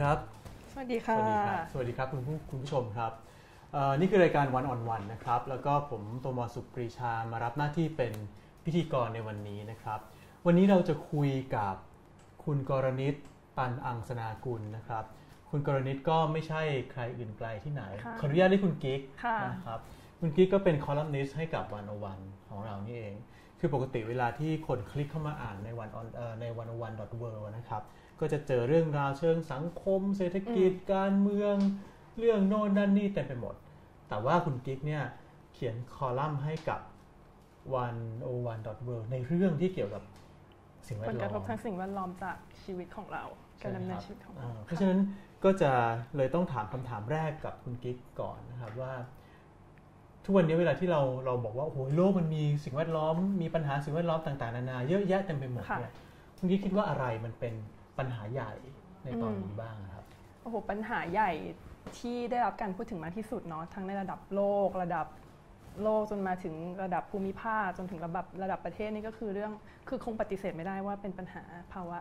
ครับ สวัสดีค่ะ สวัสดีครับสวัสดีครับคุณผู้คุณผู้ชมครับเอ่อนี่คือรายการวันออนวันนะครับ แล้วก็ผมโตมอสุปรีชามารับหน้าที่เป็นพิธีกรในวันนี้นะครับ วันนี้เราจะคุยกับคุณกรณิตปันอังสนากุลนะครับ คุณกรณิตก็ไม่ใช่ใครอื่นไกลที่ไหนค่ะขออนุญาตเรียกคุณกิ๊กค่ะนะครับ คุณกิ๊กก็เป็นคอลัมนิสต์ให้กับวันอวันของเรานี่เอง คือปกติเวลาที่คนคลิกเข้ามาอ่านในวันออนในวันวันดอทเนะครับ ก็จะเจอเรื่องราวเชิงสังคม เศรษฐกิจการเมือง เรื่องโน่นนั่นนี่เต็มไปหมด แต่ว่าคุณกิ๊กเนี่ยเขียนคอลัมน์ให้กับ101ในเรื่องที่เกี่ยวกับสิ่งแวผดลล้กอระทบมทางสิ่งแวดล้อมจากชีวิตของเราการดำเนินชีวิตของเราอ่าเพราะฉะนั้นก็จะเลยต้องถามคำถามแรกกับคุณกิ๊กก่อนนะครับว่า ทุกวันนี้เวลาที่เราเราบอกว่าโอ้โหโลกมันมีสิ่งแวดล้อม มีปัญหาสิ่งแวดล้อมต่าง ๆ นานาเยอะแยะเต็มไปหมดค่ะเนี่ยคุณกิ๊กคิดว่าอะไรมันเป็น ปัญหาใหญ่ในตอนนี้บ้างครับโอ้โหปัญหาใหญ่ที่ได้รับการพูดถึงมากที่สุดเนาะทั้งในระดับโลกระดับโลกจนมาถึงระดับภูมิภาคจนถึงระดับระดับประเทศนี่ก็คือเรื่องคือคงปฏิเสธไม่ได้ว่าเป็นปัญหาภาวะ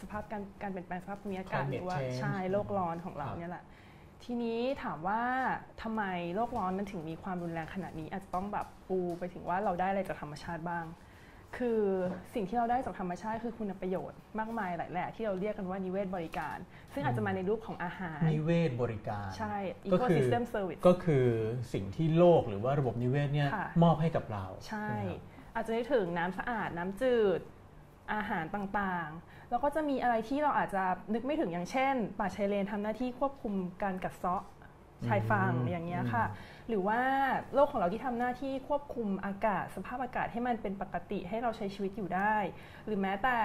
สภาพการการเปลี่ยนแปลงสภาพภูมิอากาศ Climate หรือว่า change ใช่โลกร้อนของเราครับเนี่ยแหละทีนี้ถามว่าทำไมโลกร้อนมันถึงมีความรุนแรงขนาดนี้ อาจจะต้องแบบปูไปถึงว่าเราได้อะไรจากธรรมชาติบ้าง คือสิ่งที่เราได้จากธรรมชาติคือคุณประโยชน์มากมายหลายแหล่ที่เราเรียกกันว่านิเวศบริการ ซึ่งอาจจะมาในรูปของอาหาร นิเวศบริการ ใช่ก็คือ ecosystem service ก็คือสิ่งที่โลกหรือว่าระบบนิเวศเนี่ยค่ะมอบให้กับเรา ใช่ไหมครับอาจจะนึกถึงน้ำสะอาดน้ำจืดอาหารต่างๆ แล้วก็จะมีอะไรที่เราอาจจะนึกไม่ถึงอย่างเช่น ป่าชายเลนทำหน้าที่ควบคุมการกัดเซาะ ชายฝั่งอืมอย่างเงี้ยค่ะ หรือว่าโลกของเราที่ทำหน้าที่ควบคุมอากาศ สภาพอากาศให้มันเป็นปกติให้เราใช้ชีวิตอยู่ได้ หรือแม้แต่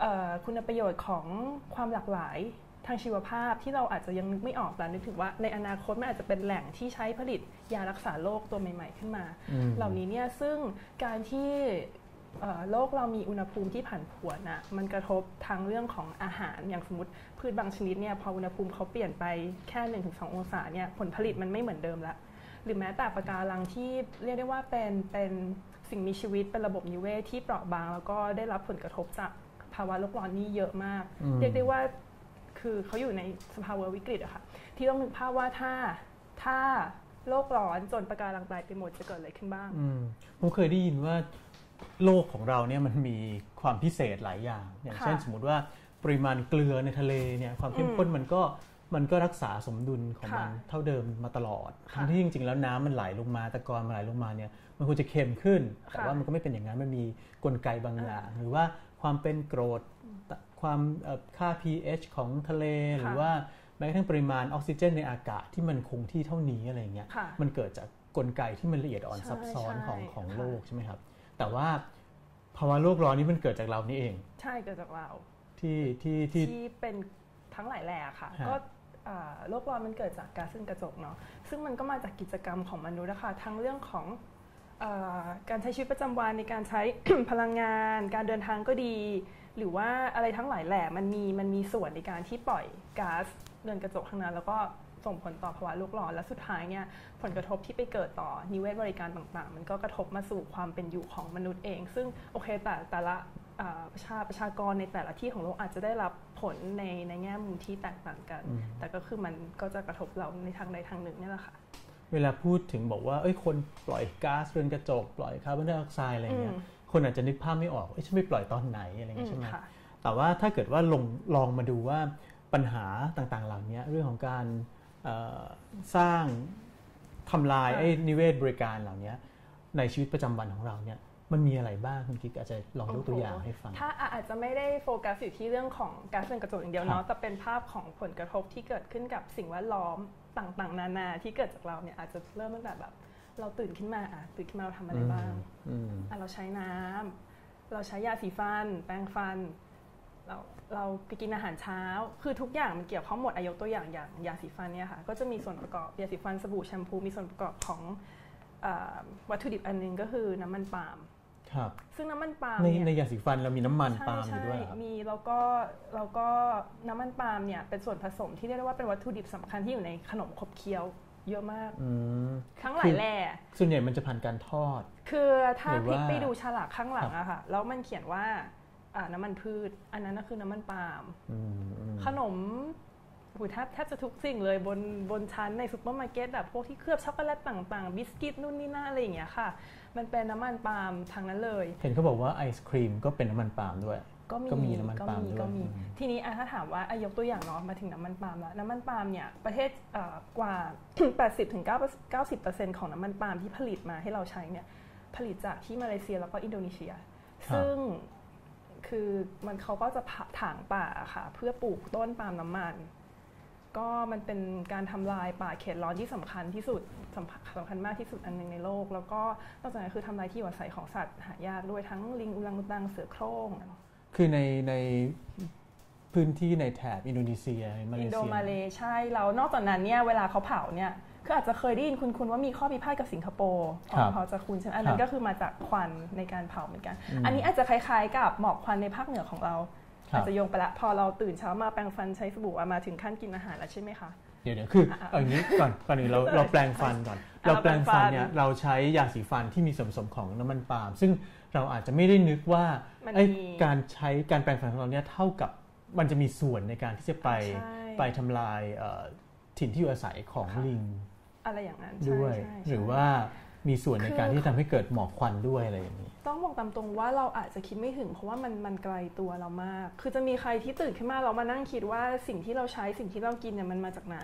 เอ่อคุณประโยชน์ของความหลากหลายทางชีวภาพที่เราอาจจะยังนึกไม่ออกแต่นึกถึงว่าในอนาคตมันอาจจะเป็นแหล่งที่ใช้ผลิตยารักษาโรคตัวใหม่ ๆ ขึ้นมาอืมเหล่านี้เนี่ยซึ่งการที่เอ่อโลกเรามีอุณหภูมิที่ผันผวนน่ะมันกระทบทางเรื่องของอาหารอย่างสมมติ พืชบางชนิดเนี่ยพออุณหภูมิเขาเปลี่ยนไปแค่ 1-2 องศาเนี่ยผลผลิตมันไม่เหมือนเดิมละหรือแม้แต่ปะการังที่เรียกได้ว่าเป็นเป็นสิ่งมีชีวิตเป็นระบบนิเวศที่เปราะบาง แล้วก็ได้รับผลกระทบจากภาวะโลกร้อนนี่เยอะมากอืมเรียกได้ว่าคือเขาอยู่ในสภาวะวิกฤตอะค่ะที่ต้องนึกภาพว่าถ้าถ้าโลกร้อนจนปะการังตายไปหมดจะเกิดอะไรขึ้นบ้างอืมผมเคยได้ยินว่าโลกของเราเนี่ยมันมีความพิเศษหลายอย่าง อย่างค่ะเช่นสมมติว่า ปริมาณเกลือในทะเลเนี่ยความเข้มข้นมันก็มันก็รักษาสมดุลของมันค่ะเท่าเดิมมาตลอดค่ะทั้งที่จริงๆ แล้วน้ำมันไหลลงมาตะกอนมันไหลลงมาเนี่ยมันควรจะเค็มขึ้น แต่ค่ะว่ามันก็ไม่เป็นอย่างนั้น มันมีกลไกบางอย่าง หรือว่าความเป็นกรดความเอ่อค่า pH ของทะเล หรือว่าแม้กระทั่งปริมาณออกซิเจน ในอากาศที่มันคงที่เท่านี้อะไรเงี้ยค่ะมันเกิดจากกลไกที่มันละเอียดอ่อนใช่ซับซ้อนใช่ของของค่ะโลกใช่ไหมครับ แต่ว่าภาวะโลกร้อนนี้มันเกิดจากเรานี่เอง ใช่เกิดจากเรา ที่ที่ที่ ที่เป็นทั้งหลายแหล่ค่ะ ฮะ ก็อ่าโลกร้อนมันเกิดจากก๊าซเรือนกระจกเนาะซึ่งมันก็มาจากกิจกรรมของมนุษย์นะคะทั้งเรื่องของอาการใช้ชีวิตประจำวันในการใช้ พลังงาน การเดินทางก็ดี หรือว่าอะไรทั้งหลายแหล่มันมีมันมีส่วนในการที่ปล่อยก๊าซเรือนกระจกทั้งนั้นแล้วก็ส่งผลต่อภาวะโลกร้อนและสุดท้ายเนี่ยผลกระทบที่ไปเกิดต่อนิเวศบริการต่างๆ มันก็กระทบมาสู่ความเป็นอยู่ของมนุษย์เอง ซึ่งโอเคแต่แต่ละอ่า ประชาประชากรในแต่ละที่ของโลกอาจจะได้รับผลในในแง่มุมที่แตกต่างกันอืมแต่ก็คือมันก็จะกระทบเราในทางใดทางหนึ่งเนี่ยแหละค่ะ เวลาพูดถึงบอกว่าเอ้ยคนปล่อยก๊าซเรือนกระจก ปล่อยคาร์บอนไดออกไซด์อะไรเงี้ยอืมคนอาจจะนึกภาพไม่ออกเอ้ยฉันไปปล่อยตอนไหนอะไรอืเงี้ยมใช่ไหมค่ะแต่ว่าถ้าเกิดว่าลงลองมาดูว่าปัญหาต่างๆเหล่านี้เรื่องของการเอ่อสร้างทำลายค่ะไอ้นิเวศบริการเหล่านี้ในชีวิตประจำวันของเราเนี่ย มันมีอะไรบ้างคุณกิ๊กอาจจะลองยกตัวอย่างให้ฟัง ถ้าอาจจะไม่ได้โฟกัสอยู่ที่เรื่องของก๊าซเรือนกระจกอย่างเดียวครัเนาะบแต่เป็นภาพของผลกระทบที่เกิดขึ้นกับสิ่งแวดล้อมต่างๆ นานาที่เกิดจากเราเนี่ยอาจจะเริ่มตั้งแต่แบบ เราตื่นขึ้นมาอะตื่นขึ้นมาเราทำอะไรบ้างอืมอะเราใช้น้ำเราใช้ยาสีฟัน แปรงฟัน เราเราไปกินอาหารเช้า คือทุกอย่างมันเกี่ยวข้องหมดอายกตัวอย่างอย่างยาสีฟันเนี่ยค่ะก็จะมีส่วนประกอบยาสีฟันสบู่แชมพูมีส่วนประกอบของเออวัตถุดิบอันหนึงก็คือน้ำมันปาล์ม ครับซึ่งน้ำมันปาล์มในเนี่ยในยาสีฟันเรามีน้ำมันใช่ปาล์มอยู่ใช่ด้วยเหรอครับมีแล้วก็แล้วก็น้ำมันปาล์มเนี่ยเป็นส่วนผสมที่เรียกได้ว่าเป็นวัตถุดิบสำคัญที่อยู่ในขนมขบเคี้ยวเยอะมากอืมทั้งหลายแหล่ส่วนใหญ่มันจะผ่านการทอด คือถ้าหรือพลิกว่าไปดูฉลากข้างหลังอะค่ะแล้วมันเขียนว่าอ่าน้ำมันพืช อันนั้นก็คือน้ำมันปาล์มอืมอืมขนมหูแทบแทบจะทุกสิ่งเลยบนบนชั้นในซูเปอร์มาร์เก็ตแบบพวกที่เคลือบช็อกโกแลตต่างๆ บิสกิตนู่นนี่นั่นอะไรอย่างเงี้ยค่ะ มันเป็นน้ำมันปาล์มทั้งนั้นเลย เห็นเขาบอกว่าไอศครีมก็เป็นน้ำมันปาล์มด้วย ก็มีก็มีน้ำมันปาล์มด้วยก็มีอืมทีนี้อะถ้าถามว่าอะยกตัวอย่างเนาะมาถึงน้ำมันปาล์มแล้วน้ำมันปาล์มเนี่ยประเทศเอ่อกว่า 80ถึง90ของน้ำมันปาล์มที่ผลิตมาให้เราใช้เนี่ยผลิตจากที่มาเลเซียแล้วก็อินโดนีเซียครับซึ่งคือมันเขาก็จะผ่าถางป่าค่ะ เพื่อปลูกต้นปาล์มน้ำมัน ก็มันเป็นการทำลายป่าเขตร้อนที่สำคัญที่สุดสำคัญสำคัญมากที่สุดอันหนึ่งในโลก แล้วก็นอกจากนั้นคือทำลายที่อยู่อาศัยของสัตว์หายากด้วยทั้งลิงอุลังอุตังเสือโคร่งคือในในพื้นที่ในแถบอินโดนีเซียมาเลอินโดเซียมาเลใช่แล้วนอกจากนั้นเนี่ยเวลาเขาเผาเนี่ยคืออาจจะเคยได้ยินคุณคุณว่ามีข้อพิพาทกับสิงคโปร์พอครับพอจะคุณใช่ไหมอันนั้ครันบก็คือมาจากควันในการเผาเหมือนกันอืมอันนี้อาจจะคล้ายๆ กับหมอกควันในภาคเหนือของเราครับ อาจจะโยงไปละพอเราตื่นเช้ามาแปรงฟันใช้สบู่อะมาถึงขั้นกินอาหารแล้วใช่ไหมคะเดี๋ยวเดี๋ยวคืออะเอาอย่างนี้ก่อนก่อนอื่นเราเราแปลงฟันก่อนอะเราแปลงฟันเราแปรงฟันเนี่ยเราใช้ยาสีฟันที่มีส่วนผสมของน้ำมันปาล์มซึ่งเราอาจจะไม่ได้นึกว่ามันไอ้มีการใช้การแปลงฟันของเราเนี่ยเท่ากับมันจะมีส่วนในการที่จะไปใช่ไปทำลายเอ่อถิ่นที่อยู่อาศัยของค่ะลิงอะไรอย่างนั้นใช่ด้วยใช่หรือใช่ว่ามีส่วนในการคือที่ทำให้เกิดหมอกควันด้วยอะไรอย่างนี้ ต้องบอกตามตรงว่าเราอาจจะคิดไม่ถึง เพราะว่ามันมันไกลตัวเรามาก คือจะมีใครที่ตื่นขึ้นมาเรามานั่งคิดว่าสิ่งที่เราใช้สิ่งที่เรากินเนี่ยมันมาจากไหน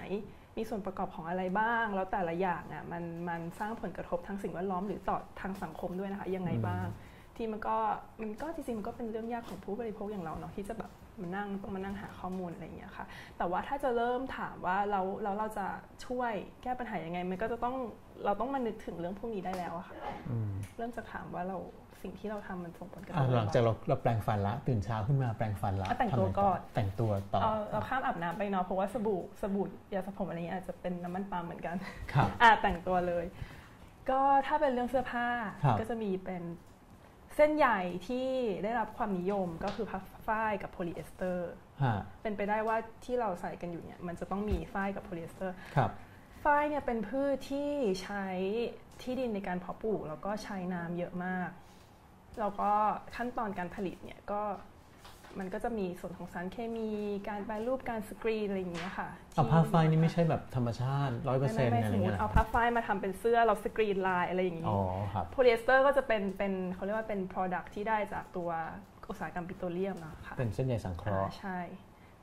มีส่วนประกอบของอะไรบ้าง แล้วแต่ละอย่างอะมันมันสร้างผลกระทบทางสิ่งแวดล้อมหรือต่อทางสังคมด้วยนะคะยังไงบ้าง ที่มันก็มันก็จริงๆมันก็เป็นเรื่องยากของผู้บริโภคอย่างเราเนาะที่จะแบบมานั่งต้องมานั่งหาข้อมูลอะไรอย่างเงี้ยค่ะ แต่ว่าถ้าจะเริ่มถามว่าเราเราเราจะช่วยแก้ปัญหายังไง มันก็จะต้องเราต้องมานึกถึงเรื่องพวกนี้ได้แล้วอะค่ะอืมเริ่มจากถามว่าเรา สิ่งที่เราทำมันส่งผลกระทอะบหลังจากเราเราแปลงฟันละ ตื่นเช้าขึ้นมาแปลงฟันละอะแต่งตัวทำะไรก่อนแต่งตัวต่อเอาเราข้ามอาบน้ำไปเนาะเพราะว่าสบู่สบู่ยาสระผมอะไรเงี้ยอาจจะเป็นน้ำมันปาล์มเหมือนกันครับอะแต่งตัวเลย ก็ถ้าเป็นเรื่องเสื้อผ้าครับก็จะมีเป็นเส้นใหญ่ที่ได้รับความนิยมก็คือพวกฝ้ายกับโพลีเอสเตอร์ฮะเป็นไปได้ว่าที่เราใส่กันอยู่เนี่ยมันจะต้องมีฝ้ายกับโพลีเอสเตอร์ครับฝ้ายเนี่ยเป็นพืชที่ใช้ที่ดินในการเพาะปลูก แล้วก็ใช้น้ำเยอะมาก แล้วก็ขั้นตอนการผลิตเนี่ยก็มันก็จะมีส่วนของสารเคมีการแปรรูปการสกรีนอะไรอย่างเงี้ยค่ะเอาผ้าฝ้ายนี่ไม่ใช่แบบธรรมชาติร้อยเปอร์ไม่เซ็นต์ไม่อะไรสมมเงี้ติยเอาผ้าฝ้ายมาทำเป็นเสื้อเราสกรีนลายอะไรอย่างงี้อ๋อครับโพลีเอสเตอร์ก็จะเป็นเป็นเขาเรียกว่าเป็น product ที่ได้จากตัวอุตสาหกรรมปิโตรเลียมนะคะเป็นเส้นใยสังเคราะห์อ่าใช่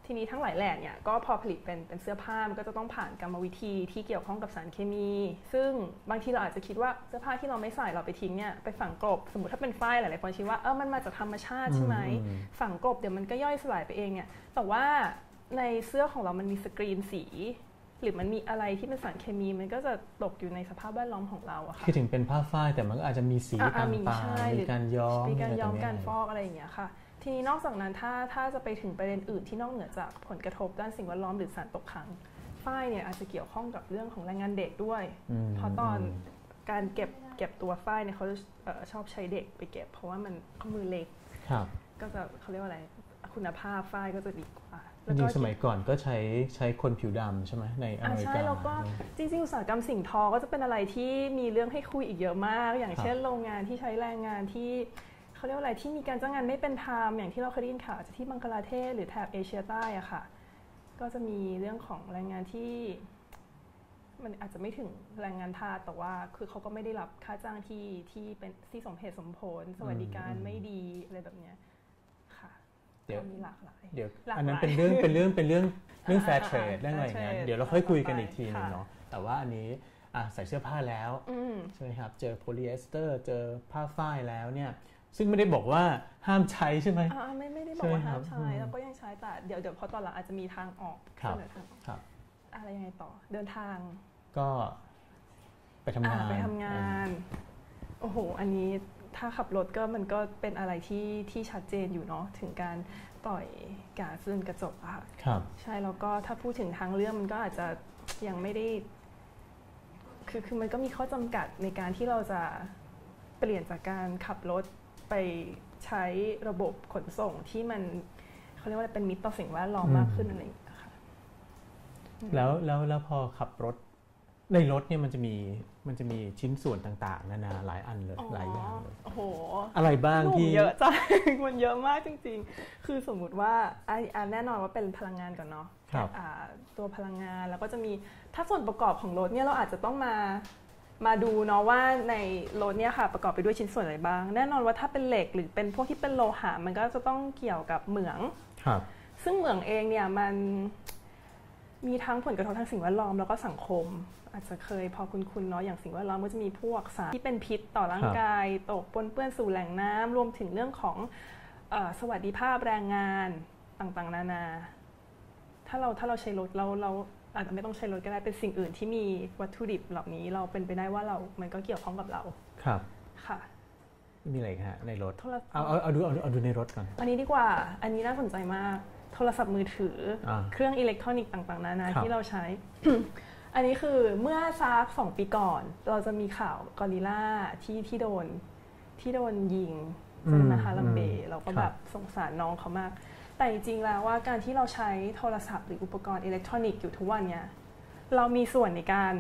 ทีนี้ทั้งหลายแหล่เนี่ยก็พอผลิตเป็นเป็นเสื้อผ้ามันก็จะต้องผ่านกรรมวิธีที่เกี่ยวข้องกับสารเคมี ซึ่งบางทีเราอาจจะคิดว่าเสื้อผ้าที่เราไม่ใส่เราไปทิ้งเนี่ยไปฝังกลบสมมติถ้าเป็นฝ้ายหลายๆคนคิดว่าเออมันมาจากธรรมชาติใช่ไหมอืมฝังกลบเดี๋ยวมันก็ย่อยสลายไปเองเนี่ยแต่ว่าในเสื้อของเรามันมีสกรีนสีหรือมันมีอะไรที่เป็นสารเคมีมันก็จะตกอยู่ในสภาพแวดล้อมของเราอะค่ะ คือถึงเป็นผ้าฝ้ายแต่มันก็อาจจะมีสีอะต่าอะมีงใช่ๆหรืมีอการย้อมมีการย้อมะไการฟอกอะไรอย่างเงี้ยค่ะ ทีนี้นอกจากนั้นถ้าถ้าจะไปถึงประเด็นอื่นที่นอกเหนือจากผลกระทบด้านสิ่งแวดล้อมหรือสารตกค้างฝ้ายเนี่ยอาจจะเกี่ยวข้องกับเรื่องของแรงงานเด็กด้วยอืมเพราะตอนการเก็บเก็บตัวฝ้ายเนี่ยเขาจะเอ่อชอบใช้เด็กไปเก็บ เพราะว่ามันข้อมือเล็กครับก็จะเขาเรียกว่าอะไรคุณภาพฝ้ายก็จะดีกว่าจริงๆสมัยก่อนก็ใช้ใช้คนผิวดำใช่ไหมในออ่าเมริใช่กาแล้วก็จริง ๆ อุตสาหกรรมสิ่งทอก็จะเป็นอะไรที่มีเรื่องให้คุยอีกเยอะมาก อย่างเช่นโรงงานที่ใช้แรงงานที่ เขาเรียกว่าอะไรที่มีการจ้างงานไม่เป็นธรรมอย่างที่เราเคยได้ยินข่าวจากที่บังกลาเทศหรือแถบเอเชียใต้อะค่ะ ก็จะมีเรื่องของแรงงานที่ มันอาจจะไม่ถึงแรงงานทาสแต่ว่าคือเขาก็ไม่ได้รับค่าจ้างที่ที่เป็นที่สมเหตุสมผล สวัสดิการอืมไม่ดีอะไรแบบเนี้ยค่ะเดี๋ยวก็มีหลากหลายเดี๋ยวหลากหลายอันนั้นเป็นเรื่องเป็นเรื่องเป็นเรื่องเรื่องแฟร์อ่าเทรดอ่าเรื่องอะไรอย่างเงี้ย fair trade เดี๋ยวเราค่อยคุยกันต่อไปอีกทีหนึงค่ะเนาะแต่ว่าอันนี้อะใส่เสื้อผ้าแล้วอืมใช่ไหมครับเจอโพลีเอสเตอร์ เจอผ้าฝ้ายแล้วเนี่ย ซึ่งไม่ได้บอกว่าห้ามใช้ใช่ไหมอ่าไม่ไม่ได้บอกว่าใช่ไหมห้ามครับใช้อืมแล้วก็ยังใช้แต่เดี๋ยวเดี๋ยวพอตอนหลังอาจจะมีทางออกครับเสนอทางออกครับอะไรยังไงต่อเดินทาง ก็ไปทำงานอ่ไปทำงาน โอ้โห อันนี้ถ้าขับรถก็มันก็เป็นอะไรที่ที่ชัดเจนอยู่เนาะถึงการปล่อยก๊าซเรือนกระจกอะค่ะครับ ใช่แล้วก็ถ้าพูดถึงทางเรื่องมันก็อาจจะยังไม่ได้ คือคือมันก็มีข้อจำกัดในการที่เราจะเปลี่ยนจากการขับรถ ไปใช้ระบบขนส่งที่มันเขาเรียกว่าเป็นมิตรต่อสิ่งแวดล้อมอืมมากขึ้นอะไรอย่างเงี้ยค่ะแล้วแล้วแล้วพอขับรถในรถเนี่ยมันจะมีมันจะมีชิ้นส่วนต่าง ๆ นานาหลายอันเลยหลายอย่างเลยโอ้โหอะไรบ้างหนุ่มที่เยอะจังมันเยอะมากจริง ๆ คือสมมุติว่าอะอะแน่นอนว่าเป็นพลังงานก่อนเนาะครับอ่าตัวพลังงานแล้วก็จะมีถ้าส่วนประกอบของรถเนี่ยเราอาจจะต้องมา มาดูเนาะว่าในรถเนี่ยค่ะประกอบไปด้วยชิ้นส่วนอะไรบ้าง แน่นอนว่าถ้าเป็นเหล็กหรือเป็นพวกที่เป็นโลหะมันก็จะต้องเกี่ยวกับเหมืองครับซึ่งเหมืองเองเนี่ยมันมีทั้งผลกระทบทางสิ่งแวดล้อมแล้วก็สังคม อาจจะเคยพอคุณๆเนาะอย่างสิ่งแวดล้อมก็จะมีพวกสารที่เป็นพิษต่อร่างกาย ตกปนเปื้อนสู่แหล่งน้ำรวมถึงเรื่องของเออสวัสดิภาพแรงงานต่างๆ นานา ถ้าเราถ้าเราใช้รถเราเรา อาจจะไม่ต้องใช้รถก็ได้เป็นสิ่งอื่นที่มีวัตถุดิบเหล่านี้เราเป็นไปได้ว่าเรา มันก็เกี่ยวข้องกับเราครับค่ะ มีอะไรอีกฮะในรถโทรศัพท์เอาเอาเอาดูเอาดูเอาดูในรถก่อนอันนี้ดีกว่า อันนี้น่าสนใจมาก โทรศัพท์มือถืออาเครื่องอิเล็กทรอนิกส์ต่างๆนานาครับที่เราใช้ อันนี้คือเมื่อซักสองปีก่อน เราจะมีข่าวกอริลล่าที่ที่โดนที่โดนยิงใช่ไหมคะฮารัมเบ้เราก็แบบสงสารน้องเขามาก แต่จริงๆแล้วว่าการที่เราใช้โทรศัพท์หรืออุปกรณ์อิเล็กทรอนิกส์อยู่ทุกวันเนี่ยเรามีส่วนในการ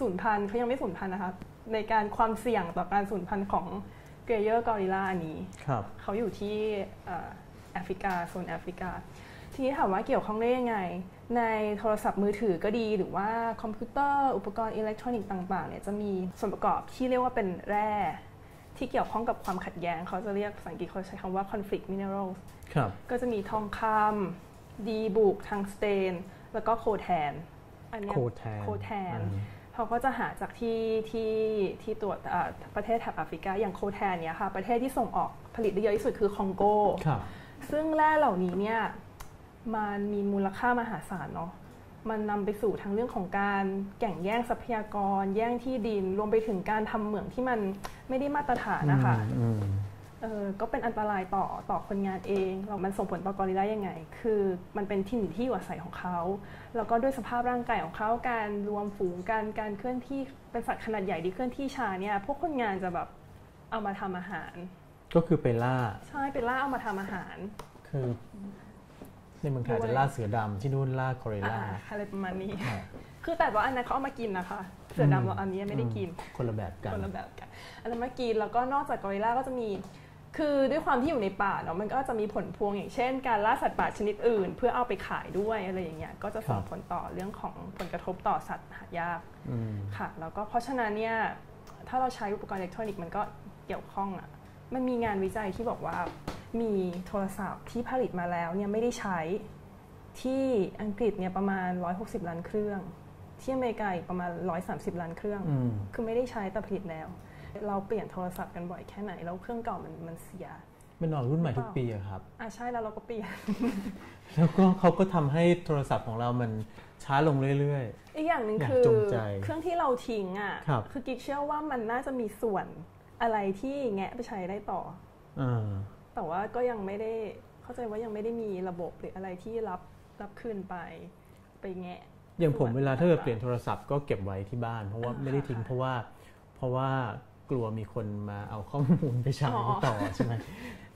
สูญพันธุ์เขายังไม่สูญพันธุ์นะคะในการความเสี่ยงต่อการสูญพันธุ์ของ Grauer's gorilla อันนี้ครับเขาอยู่ที่เอ่อแอฟริกาโซนแอฟริกา ทีนี้ถามว่าเกี่ยวข้องได้ยังไง ในโทรศัพท์มือถือก็ดีหรือว่าคอมพิวเตอร์อุปกรณ์อิเล็กทรอนิกส์ต่างๆเนี่ยจะมีส่วนประกอบที่เรียกว่าเป็นแร่ ที่เกี่ยวข้องกับความขัดแย้งเขาจะเรียกภาษาอังกฤษเขาใช้คำว่า conflict minerals ครับ ก็จะมีทองคำดีบุกทังสเตน แล้วก็โคแทน อันเนี้ยโคแทนโคแทนอืมเขาก็จะหาจากที่ที่ที่ตัวเอ่อประเทศแถบแอฟริกาอย่างโคแทนเนี่ยค่ะประเทศที่ส่งออกผลิตได้เยอะที่สุดคือคองโกครับซึ่งแร่เหล่านี้เนี่ยมันมีมูลค่ามหาศาลเนาะมันนำไปสู่ทั้งเรื่องของการแข่งแย่งทรัพยากร แย่งที่ดิน รวมไปถึงการทำเหมืองที่มันไม่ได้มาตรฐานนะคะอืม เออก็เป็นอันตรายต่อต่อคนงานเองแล้วมันส่งผลต่อกอริลลายังไง คือมันเป็นที่หนีที่อยู่อาศัยของเขา แล้วก็ด้วยสภาพร่างกายของเขา การรวมฝูงการการเคลื่อนที่เป็นสัตว์ขนาดใหญ่ที่เคลื่อนที่ช้าเนี่ย พวกคนงานจะแบบเอามาทำอาหาร ก็คือไปล่า ใช่เป็นล่าเอามาทำอาหาร คือในเมืองไทยจะล่าเสือดำที่นู่นล่ากอริลลาอ่าอะไรประมาณนี้อ่าคือแต่ว่าอันนั้นเขาเอามากินนะคะ เสือดำเราอันนี้ไม่ได้กิน คนละแบบกัน คนละแบบกัน อันนั้นมากินแล้วก็นอกจากกอริลลาก็จะมี คือด้วยความที่อยู่ในป่าเนาะมันก็จะมีผลพวงอย่างเช่น การล่าสัตว์ป่าชนิดอื่น เพื่อเอาไปขายด้วยอะไรอย่างเงี้ยก็จะส่งครับผลต่อเรื่องของผลกระทบต่อสัตว์หายากอืมค่ะ แล้วก็เพราะฉะนั้นเนี่ยถ้าเราใช้อุปกรณ์อิเล็กทรอนิกส์มันก็เกี่ยวข้องอะ่ะมันมีงานวิจัยที่บอกว่ามีโทรศัพท์ที่ผลิตมาแล้วเนี่ยไม่ได้ใช้ที่อังกฤษเนี่ยประมาณ 160 ล้านเครื่อง ที่อเมริกาอีกประมาณ 130 ล้านเครื่องอืมคือไม่ได้ใช้แต่ผลิตแล้ว เราเปลี่ยนโทรศัพท์กันบ่อยแค่ไหน แล้วเครื่องเก่ามันมันเสีย มันออกรุ่นใหม่ทุกปีอะครับ อะใช่แล้วเราก็เปลี่ยน แล้วก็เขาก็ทำให้โทรศัพท์ของเรามันช้าลงเรื่อยอีกอย่างหนึ่งอยากคือจงใจเครื่องที่เราทิ้งอะครับอกิ๊กเชื่อว่ามันน่าจะมีส่วนอะไรที่แงะไปใช้ได้ต่อๆอ่าแต่ว่าก็ยังไม่ได้เข้าใจว่ายังไม่ได้มีระบบหรืออะไรที่รับรับคืนไปไปแงะอย่างผมส่วนเวลาถ้าเกิดเปลี่ยนโทรศัพท์ก็เก็บไว้ที่บ้าน เพราะว่าอ่าไม่ได้ทิ้งค่ะเพราะว่า เพราะว่า กลัวมีคนมาเอาข้อมูลไปใช้อ๋อต่อใช่ไหม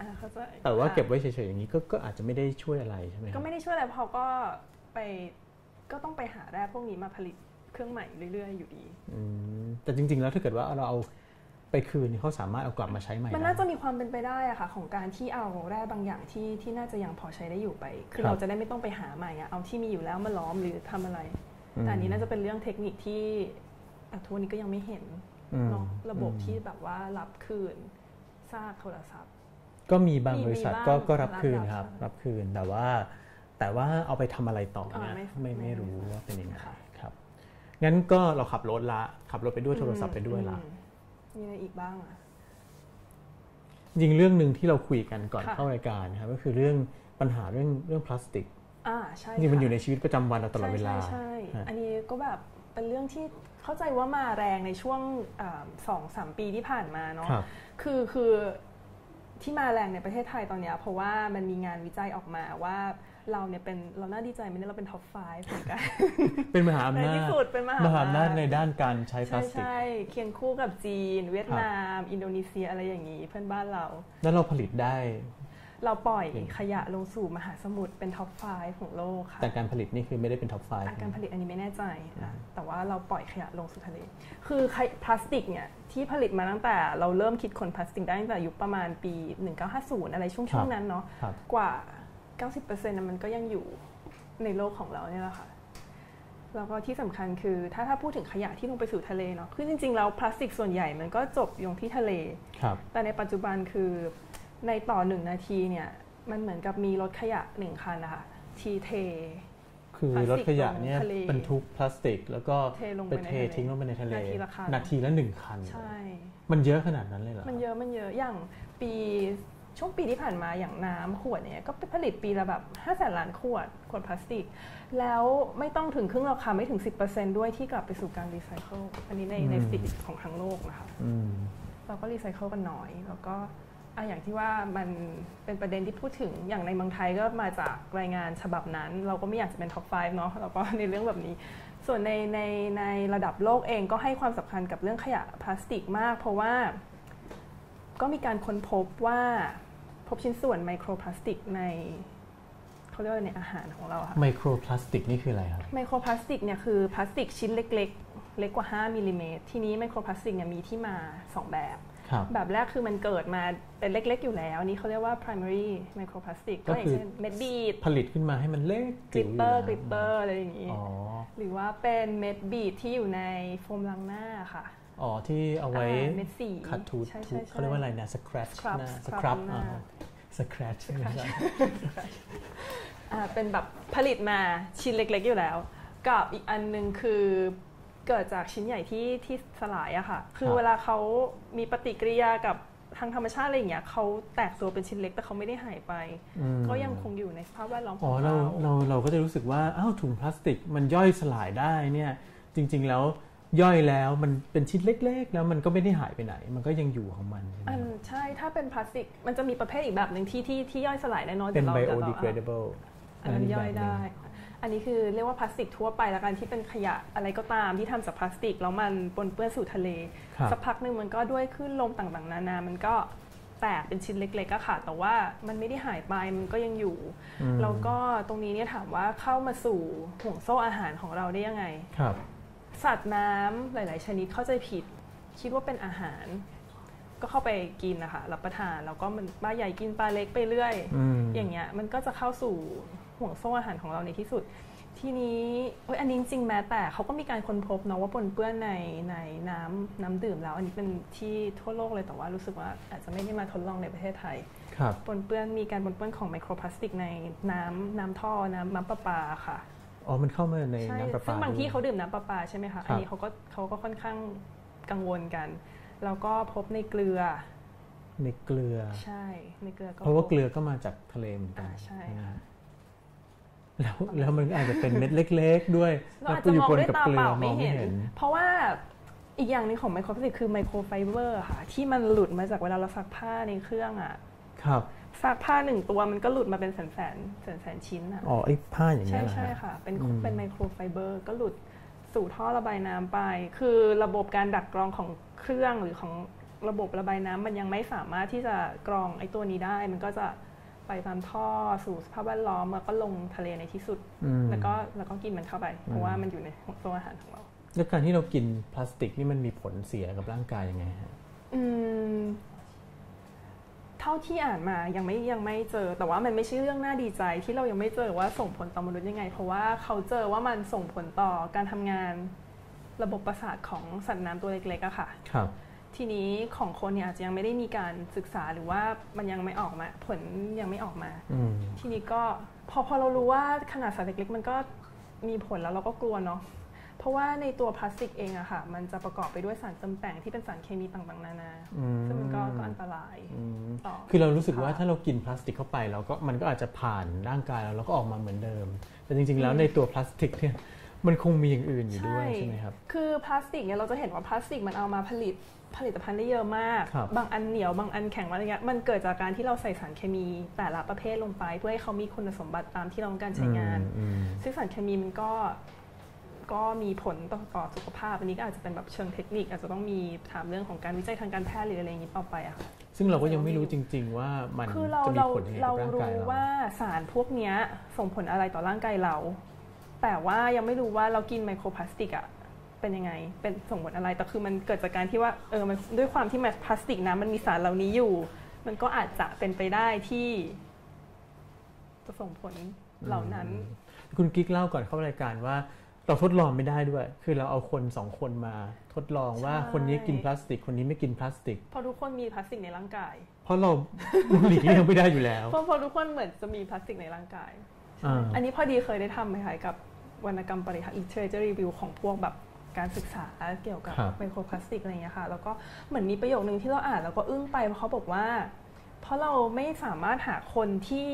อ่าเข้าใจแต่ว่าค่ะเก็บไว้เฉยๆอย่างนี้ก็ก็อาจจะไม่ได้ช่วยอะไรใช่ไหมคก็รับไม่ได้ช่วยอะไรเพราะก็ไปก็ต้องไปหาแร่พวกนี้มาผลิตเครื่องใหม่เรื่อยๆ อยู่ดีอืมแต่จริง ๆ แล้วถ้าเกิดว่าเราเอาไปคืนนี่เขาสามารถเอากลับมาใช้ใหม่ มันได้น่าจะมีความเป็นไปได้อะค่ะ ของการที่เอาแร่บางอย่างที่ที่น่าจะยังพอใช้ได้อยู่ไป คือครับเราจะได้ไม่ต้องไปหาใหม่อะเอาที่มีอยู่แล้วมาล้อมหรือทำอะไรอืมแต่อันนี้น่าจะเป็นเรื่องเทคนิคที่อะทุกวันนี้ก็ยังไม่เห็นอืม เนาะระบบอืมที่แบบว่ารับคืนซากโทรศัพท์ ก็มีบางมีบริษัทมีบ้างก็ก็รับรับคืนรับครับใช่รับคืนแต่ว่า แต่ว่าเอาไปทำอะไรต่อเนี่ยอ่าไม่ไม่ไม่ไม่รู้ว่าเป็นยังไงค่ะครับงั้นก็เราขับรถละขับรถไปด้วยโทรศัพท์ไปด้วยละอืมมีอะไรอีกบ้างอะจริงๆเรื่องหนึ่งที่เราคุยกันก่อนค่ะเข้ารายการนะครับก็คือเรื่องปัญหาเรื่องเรื่องพลาสติกอ่าใช่จริงๆมันค่ะอยู่ในชีวิตประจำวันเราตลอดเวลาใช่ใช่ฮะอันนี้ก็แบบเป็นเรื่องที่ เข้าใจว่ามาแรงในช่วงอ่าสองสามปีที่ผ่านมาเนาะครับคือคือที่มาแรงในประเทศไทยตอนเนี้ยเพราะว่ามันมีงานวิจัยออกมาว่าเราเนี่ยเป็นเราน่าดีใจไหมเนี่ยเราเป็น top 5เหมือนกัน เป็นมหาในอำนาจที่สุดเป็นมหามหาอำนาจในด้านการใช้พใช่ลาสติก ใช่เคียงคู่กับจีน เวียดนาม อินโดนีเซียอะไรอย่างนี้เพื่อนบ้านเรา แล้วเราผลิตได้ เราปล่อยจริงขยะลงสู่มหาสมุทรเป็น top 5ของโลกค่ะแต่การผลิตนี่คือไม่ได้เป็น top five อาการผลิตอันนี้ไม่แน่ใจนะอืมแต่ว่าเราปล่อยขยะลงสู่ทะเล คือขยะพลาสติกเนี่ยที่ผลิตมาตั้งแต่เราเริ่มคิดค้นพลาสติกได้ตั้งแต่ยุคประมาณปี 1950 อะไรช่วงช่วงนั้นเนาะครับกว่า 90%นะมันก็ยังอยู่ในโลกของเราเนี่ยแหละค่ะแล้วก็ที่สำคัญคือถ้าถ้าพูดถึงขยะที่ลงไปสู่ทะเลเนาะคือจริงๆแล้วพลาสติกส่วนใหญ่มันก็จบลงที่ทะเลครับแต่ในปัจจุบันคือ ในต่อหนึ่งนาทีเนี่ยมันเหมือนกับมีรถขยะหนึ่งคันนะคะทีเท คือพลาสรถติกขยะลงเนี่ยทะเลบรรทุกพลาสติก แล้วก็เทลงไปไปในเททะเลทิ้งลงไปในทะเลนาทีละคันนาทีละหนึ่งคันใช่มันเยอะขนาดนั้นเลยเหรอมันเยอะมันเยอะอย่างปีช่วงปีที่ผ่านมาอย่างน้ำขวดเนี่ยก็ผลิตปีละแบบ5้าแสนล้านขวดขวดพลาสติก แล้วไม่ต้องถึงครึ่งราคาไม่ถึง 10%ด้วยที่กลับไปสู่การรีไซเคิลอันนี้ในในสถิติของทั้งโลกนะคะอืมเราก็รีไซเคิลกันน้อย แล้วก็ อะอย่างที่ว่ามันเป็นประเด็นที่พูดถึงอย่างในเมืองไทยก็มาจากรายงานฉบับนั้น เราก็ไม่อยากจะเป็น top 5 เนาะเราก็ในเรื่องแบบนี้ ส่วนในในในระดับโลกเองก็ให้ความสำคัญกับเรื่องขยะพลาสติกมาก เพราะว่าก็มีการค้นพบว่าพบชิ้นส่วนไมโครพลาสติกในเขาเรียกว่าในอาหารของเราค่ะไมโครพลาสติกนี่คืออะไรครับไมโครพลาสติกเนี่ยคือพลาสติกชิ้นเล็ก ๆ เล็กกว่า 5มิลลิเมตรทีนี้ไมโครพลาสติกเนี่ยมีที่มา 2 แบบครับ แบบแรกคือมันเกิดมาเป็นเล็ก ๆ อยู่แล้วนี่เขาเรียกว่า primary microplastic ก็ก็อย่างคือเช่นเม็ดบีดผลิตขึ้นมาให้มันเล็กกลิจิ๋วตยู่เตอร์แล้วกลิตเตอร์อะไรอย่างนี้อ๋อหรือว่าเป็นเม็ดบีดที่อยู่ในโฟมล้างหน้าค่ะอ๋อที่เอาไว้อ่าเม็ดสีขัดถูใช่ถูใช่เขาเรียกว่าอะไรนะสครับ Scrub หน้าส Scrub ครับหน้าสครับไม่ใช่อ่าเป็นแบบผลิตมาชิ้นเล็ก ๆ อยู่แล้ว กับอีกอันหนึงคือ เกิดจากชิ้นใหญ่ที่ที่สลายอะค่ะ คือเวลาเขามีปฏิกิริยากับทางธรรมชาติอะไรอย่างเงี้ยเขาแตกตัวเป็นชิ้นเล็กแต่เขาไม่ได้หายไปอืมก็ยังคงอยู่ในสภาพแวดล้อมขอ๋อองเราเราเราเราก็จะรู้สึกว่าอ้าวถุงพลาสติกมันย่อยสลายได้เนี่ยจริง ๆ แล้วย่อยแล้วมันเป็นชิ้นเล็ก ๆ แล้วมันก็ไม่ได้หายไปไหน มันก็ยังอยู่ของมันใช่ไหมอันใช่ถ้าเป็นพลาสติกมันจะมีประเภทอีกแบบหนึ่งที่ที่ที่ย่อยสลายได้น้อยเป็นแต่เราแต่เรา biodegradable อันนั้นย่อยแบบหนึ่ได้ง อันนี้คือเรียกว่าพลาสติกทั่วไปแล้วกันที่เป็นขยะอะไรก็ตามที่ทำจากพลาสติก แล้วมันปนเปื้อนสู่ทะเลครับสักพักหนึ่งมันก็ด้วยคลื่นลมต่างๆ นานา มันก็แตกเป็นชิ้นเล็กๆก็ค่ะ แต่ว่ามันไม่ได้หายไปมันก็ยังอยู่อืมแล้วก็ตรงนี้เนี่ยถามว่าเข้ามาสู่ห่วงโซ่อาหารของเราได้ยังไงครับสัตว์น้ำหลาย ๆ ชนิดเข้าใจผิด คิดว่าเป็นอาหาร ก็เข้าไปกินนะคะรับประทานแล้วก็มันปลาใหญ่กินปลาเล็กไปเรื่อยอืมอย่างเงี้ยมันก็จะเข้าสู่ ห่วงโซ่อาหารของเราในที่สุด ทีนี้เอ้ยอันนี้จริงๆแม้แต่เขาก็มีการค้นพบเนาะว่าปนเปื้อนในในน้ำน้ำดื่มแล้ว อันนี้เป็นที่ทั่วโลกเลยแต่ว่ารู้สึกว่าอาจจะไม่ได้มาทดลองในประเทศไทยครับปนเปื้อนมีการปนเปื้อนของไมโครพลาสติกในน้ำน้ำท่อน้ำน้ำประปาค่ะอ๋อ มันเข้ามาในใช่น้ำประปาซึ่งบางที่ด้วยเขาดื่มน้ำประปาใช่ไหมคะครับอันนี้เขาก็เขาก็ค่อนข้างกังวลกัน แล้วก็พบในเกลือ ในเกลือ ใช่ ในเกลือก็ เพราะว่าพบเกลือก็มาจากทะเลเหมือนกันอ่าใช่ค่ะ แล้วแล้วมันอาจจะเป็นเม็ดเล็ก ๆ ด้วยเราอาจจะมองด้วยตาเปล่าไม่เห็นมองเพราะว่าอีกอย่างหนึงของไมโครพลาสติกคือไมโครไฟเบอร์ค่ะ ที่มันหลุดมาจากเวลาเราซักผ้าในเครื่องอะครับซักผ้าหนึ่งตัวมันก็หลุดมาเป็นแสนแสนแสนแสนชิ้นอะอ๋อไอ้ผ้าอย่างใช่เงี้ยเหรอใช่ฮะค่ะ เป็นอืมเป็นไมโครไฟเบอร์ก็หลุดสู่ท่อระบายน้ำไป คือระบบการดักกรองของเครื่องหรือของระบบระบายน้ำมันยังไม่สามารถที่จะกรองไอ้ตัวนี้ได้ มันก็จะ ไปตามท่อสู่สภาพแวดล้อมแล้วก็ลงทะเลในที่สุดอืมแล้วก็แล้วก็กินมันเข้าไป เพอืราะมว่ามันอยู่ในห่วงโซ่อาหารของเราแล้วการที่เรากินพลาสติกนี่มันมีผลเสียกับร่างกายยังไงฮะอืมเท่าที่อ่านมายังไม่ยังไม่เจอ แต่ว่ามันไม่ใช่เรื่องน่าดีใจที่เรายังไม่เจอว่าส่งผลต่อมนุษย์ยังไง เพราะว่าเขาเจอว่ามันส่งผลต่อการทำงานระบบประสาทของสัตว์น้ำตัวเล็กๆอะค่ะ ครับ ทีนี้ของคนเนี่ยอาจจะยังไม่ได้มีการศึกษาหรือว่ามันยังไม่ออกมา ผลยังไม่ออกมาอืมทีนี้ก็พอพอเรารู้ว่าขนาดสัตว์เล็กๆมันก็มีผลแล้วเราก็กลัวเนาะเพราะว่าในตัวพลาสติกเองอะค่ะ มันจะประกอบไปด้วยสารเติมแต่งที่เป็นสารเคมีต่างๆนานาอืมซึ่งมันก็ก็อันตรายอืมต่อคือเรารู้สึกว่าค่ะถ้าเรากินพลาสติกเข้าไปเราก็มันก็อาจจะผ่านร่างกายเราแล้วก็ออกมาเหมือนเดิม แต่จริง ๆ แล้วในตัวพลาสติกเนี่ยมันคงมีอย่างอื่นอยู่ด้วยใช่ไหมครับ คือพลาสติกเนี่ยเราจะเห็นว่าพลาสติกมันเอามาผลิต ผลิตภัณฑ์ได้เยอะมากครับบางอันเหนียวบางอันแข็งอะไรเงี้ยมันเกิดจากการที่เราใส่สารเคมีแต่ละประเภทลงไป เพื่อให้เขามีคุณสมบัติตามที่เราต้องการใช้งานอืมซึ่งสารเคมีมันก็ก็มีผลต่อต่อสุขภาพ อันนี้ก็อาจจะเป็นแบบเชิงเทคนิค อาจจะต้องมีถามเรื่องของการวิจัยทางการแพทย์หรืออะไรอย่างนี้ต่อไปอะค่ะซึ่งเราก็ยังไม่รู้จริง ๆ ว่ามันคือเราจะมีเราผลยังไงเรากับร่างรู้กายเราว่าสารพวกเนี้ยส่งผลอะไรต่อร่างกายเรา แต่ว่ายังไม่รู้ว่าเรากินไมโครพลาสติกอะ เป็นยังไง เป็นส่งผลอะไร แต่คือมันเกิดจากการที่ว่าเออมันด้วยความที่มันพลาสติกนะมันมีสารเหล่านี้อยู่ มันก็อาจจะเป็นไปได้ที่จะส่งผลเหล่านั้นจคุณกิ๊กเล่าก่อนเข้ารายการว่าเราทดลองไม่ได้ด้วย คือเราเอาคนสองคนมาทดลองว่าใช่คนนี้กินพลาสติก คนนี้ไม่กินพลาสติก เพราะทุกคนมีพลาสติกในร่างกาย เพราะเราหลีกเลี่ยงไม่ได้อยู่แล้ว เพราะเพราะทุกคนเหมือนจะมีพลาสติกในร่างกายอ่าอันนี้พอดีเคยได้ทำคล้ายๆกับวรรณกรรมปริหาร literature review ของพวกแบบ การศึกษาเกี่ยวกับครับไมโครพลาสติกอะไรอย่างเงี้ยค่ะ แล้วก็เหมือนมีประโยคนึงที่เราอ่านแล้วก็อึ้งไปเพราะเขาบอกว่า เพราะเราไม่สามารถหาคนที่